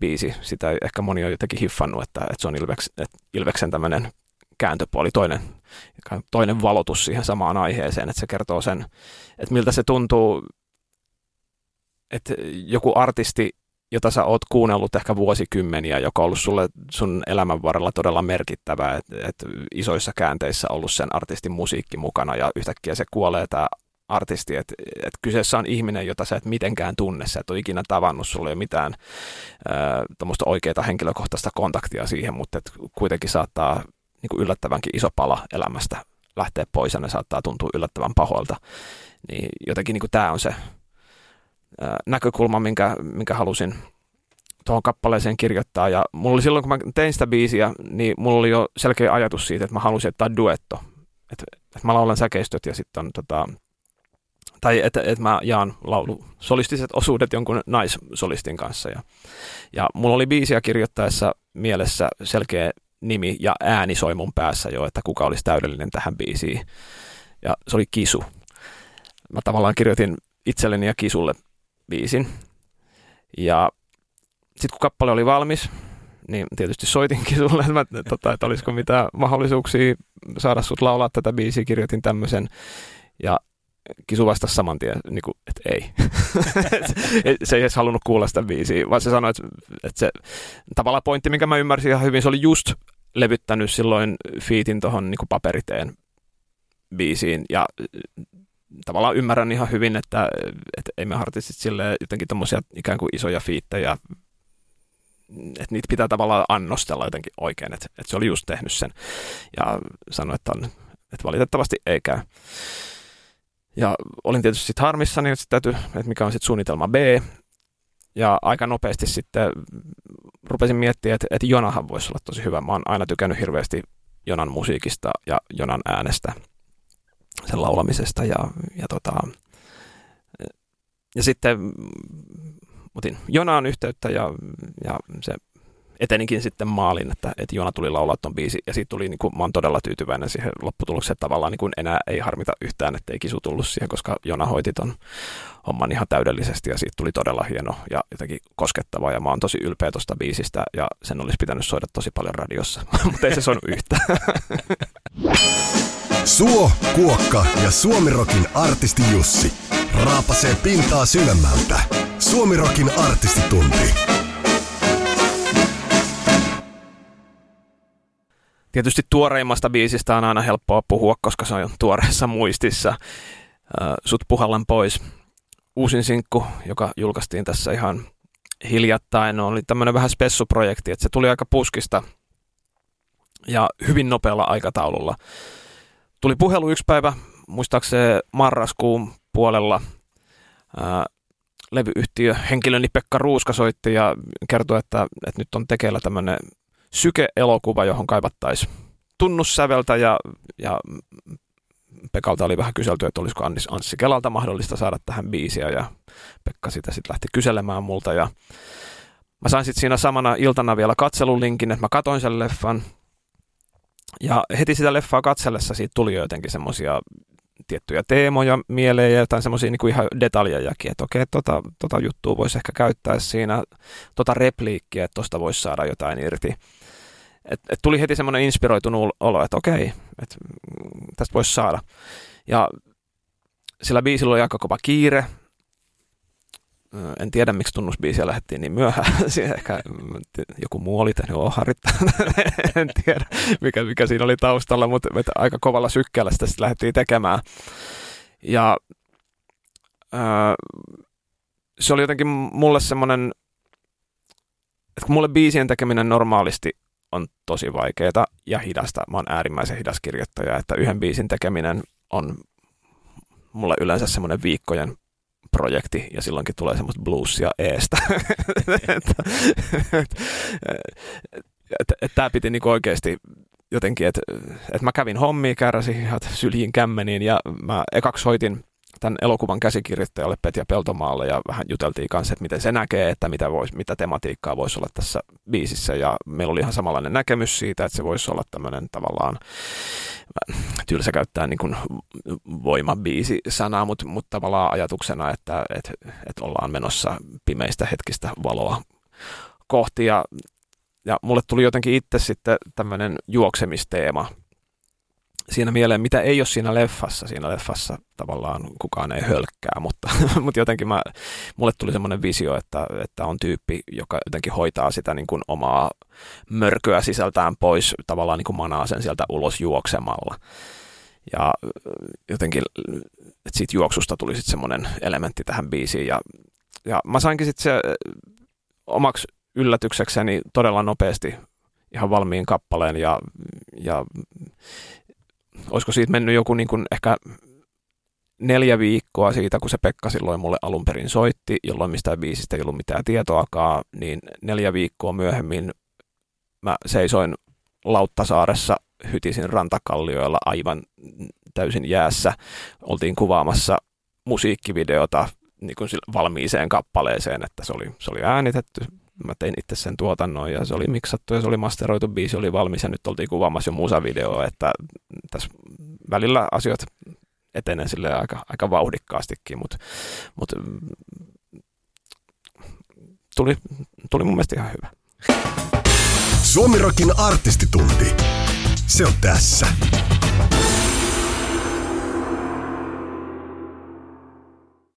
biisi. Sitä ehkä moni on jotenkin hiffannut, että, että se on Ilveks, että Ilveksen tämmöinen kääntöpuoli, toinen, toinen valotus siihen samaan aiheeseen, että se kertoo sen, että miltä se tuntuu, että joku artisti, jota sä oot kuunnellut ehkä vuosikymmeniä, joka on ollut sulle sun elämän varrella todella merkittävä, että, että isoissa käänteissä ollut sen artistin musiikki mukana ja yhtäkkiä se kuolee tämä artisti, että, että kyseessä on ihminen, jota sä et mitenkään tunne, sä et ole ikinä tavannut, sulla ei ole mitään äh, oikeaa henkilökohtaista kontaktia siihen, mutta et kuitenkin saattaa niin kuin yllättävänkin iso pala elämästä lähteä pois ja ne saattaa tuntua yllättävän pahoilta. Niin jotenkin niin tämä on se näkökulma, minkä, minkä halusin tuohon kappaleeseen kirjoittaa. Ja mulla oli silloin, kun mä tein sitä biisiä, niin mulla oli jo selkeä ajatus siitä, että mä halusin, että duetto. Että, että mä laulan säkeistöt ja sitten on tota, tai että, että mä jaan laulu solistiset osuudet jonkun naissolistin kanssa. Ja, ja mulla oli biisiä kirjoittaessa mielessä selkeä nimi ja ääni soi mun päässä jo, että kuka olisi täydellinen tähän biisiin. Ja se oli Kisu. Mä tavallaan kirjoitin itselleni ja Kisulle biisin. Ja sitten kun kappale oli valmis, niin tietysti soitinkin sulle, että, mä, tota, että olisiko mitään mahdollisuuksia saada sut laulaa tätä biisiä, kirjoitin tämmöisen. Ja Kisu vastasi saman tien, niin kuin, että ei. se ei edes halunnut kuulla sitä biisiä, vaan se sanoi, että, että se tavallaan pointti, minkä mä ymmärsin ihan hyvin, se oli just levyttänyt silloin fiitin tuohon niin paperiteen biisiin ja tavallaan ymmärrän ihan hyvin, että, että ei me artistit sille jotenkin tommosia ikään kuin isoja fiittejä, että niitä pitää tavallaan annostella jotenkin oikein, että, että se oli just tehnyt sen ja sanoi, että, on, että valitettavasti ei käy. Ja olin tietysti sitten harmissani, että, täytyy, että mikä on sitten suunnitelma B. Ja aika nopeasti sitten rupesin miettimään, että, että Jonahan voisi olla tosi hyvä. Mä oon aina tykännyt hirveästi Jonan musiikista ja Jonan äänestä, sen laulamisesta. Ja, ja, tota, ja sitten otin Jonaan yhteyttä ja, ja se eteninkin sitten maalin, että, että Joona tuli laulaa ton biisi ja siitä tuli, niin kuin, mä oon todella tyytyväinen siihen lopputulokseen tavallaan niin kuin enää ei harmita yhtään, ettei kisu tullut siihen, koska Joona hoiti ton homman ihan täydellisesti ja siitä tuli todella hieno ja jotenkin koskettava ja mä oon tosi ylpeä tosta biisistä ja sen olisi pitänyt soida tosi paljon radiossa, mutta ei se soinut yhtään. Suo, Kuokka ja Suomirokin artisti Jussi raapasee pintaa syvemmältä. Suomirokin artistitunti. Tietysti tuoreimmasta biisistä on aina helppoa puhua, koska se on tuoreessa muistissa. Sut puhallan pois. Uusin sinkku, joka julkaistiin tässä ihan hiljattain, oli tämmöinen vähän spessuprojekti, että se tuli aika puskista ja hyvin nopealla aikataululla. Tuli puhelu yksi päivä, muistaakseni marraskuun puolella. Levyyhtiö henkilöni Pekka Ruuska soitti ja kertoi, että, että nyt on tekeillä tämmöinen syke-elokuva, johon kaivattaisiin tunnussäveltä ja, ja Pekalta oli vähän kyselty, että olisiko Anssi Kelalta mahdollista saada tähän biisiä ja Pekka sitä sitten lähti kyselemään multa ja mä sain sitten siinä samana iltana vielä katselulinkin, että mä katoin sen leffan ja heti sitä leffaa katsellessa siitä tuli jo jotenkin semmoisia tiettyjä teemoja mieleen ja jotain semmoisia niin ihan detaljejakin, että okei, tota, tota juttua voisi ehkä käyttää siinä, tota repliikkiä, että tosta voisi saada jotain irti et, et tuli heti semmoinen inspiroitunut olo, että okei, et, tästä voisi saada. Ja sillä biisillä oli aika kova kiire. En tiedä, miksi tunnusbiisiä lähdettiin niin myöhään. Siinä ehkä joku muu oli tehnyt oharit. en tiedä, mikä, mikä siinä oli taustalla, mutta aika kovalla sykkeellä sitä sitten lähdettiin tekemään. Ja se oli jotenkin mulle semmoinen, että kun mulle biisien tekeminen normaalisti on tosi vaikeaa ja hidasta. Mä oon äärimmäisen hidas kirjoittaja, että yhden biisin tekeminen on mulle yleensä semmoinen viikkojen projekti ja silloinkin tulee semmoista bluesia eestä. Tämä piti niinku oikeasti jotenkin, että et mä kävin hommia, kärräsin syliin kämmeniin ja mä ekaksi hoitin tämän elokuvan käsikirjoittajalle Petja Peltomaalle ja vähän juteltiin kanssa, että miten se näkee, että mitä, vois, mitä tematiikkaa voisi olla tässä biisissä. Ja meillä oli ihan samanlainen näkemys siitä, että se voisi olla tämmöinen tavallaan tylsä käyttää niin kuin voimabiisi-sanaa, mutta, mutta tavallaan ajatuksena, että, että, että ollaan menossa pimeistä hetkistä valoa kohti. Ja, ja mulle tuli jotenkin itse sitten tämmöinen juoksemisteema siinä mieleen, mitä ei ole siinä leffassa. Siinä leffassa tavallaan kukaan ei hölkkää, mutta, mutta jotenkin mä, mulle tuli semmoinen visio, että, että on tyyppi, joka jotenkin hoitaa sitä niin kuin omaa mörköä sisältään pois, tavallaan niin kuin manaa sen sieltä ulos juoksemalla. Ja jotenkin, että siitä juoksusta tuli sitten semmoinen elementti tähän biisiin. Ja, ja mä sainkin sitten se omaksi yllätyksekseni todella nopeasti ihan valmiin kappaleen ja, ja olisiko siitä mennyt joku niin kuin ehkä neljä viikkoa siitä, kun se Pekka silloin mulle alun perin soitti, jolloin mistään biisistä ei ollut mitään tietoakaan, niin neljä viikkoa myöhemmin mä seisoin Lauttasaaressa, hytisin rantakallioilla aivan täysin jäässä. Oltiin kuvaamassa musiikkivideota niin kuin valmiiseen kappaleeseen, että se oli, se oli äänitetty, mä tein itse sen tuotannon ja se oli miksattu ja se oli masteroitu, biisi oli valmis ja nyt oltiin kuvaamassa jo musavideoa, että tässä välillä asiat etenee sille aika, aika vauhdikkaastikin, mutta, mutta tuli, tuli mun mielestä ihan hyvä. Suomirokin artistitunti. Se on tässä.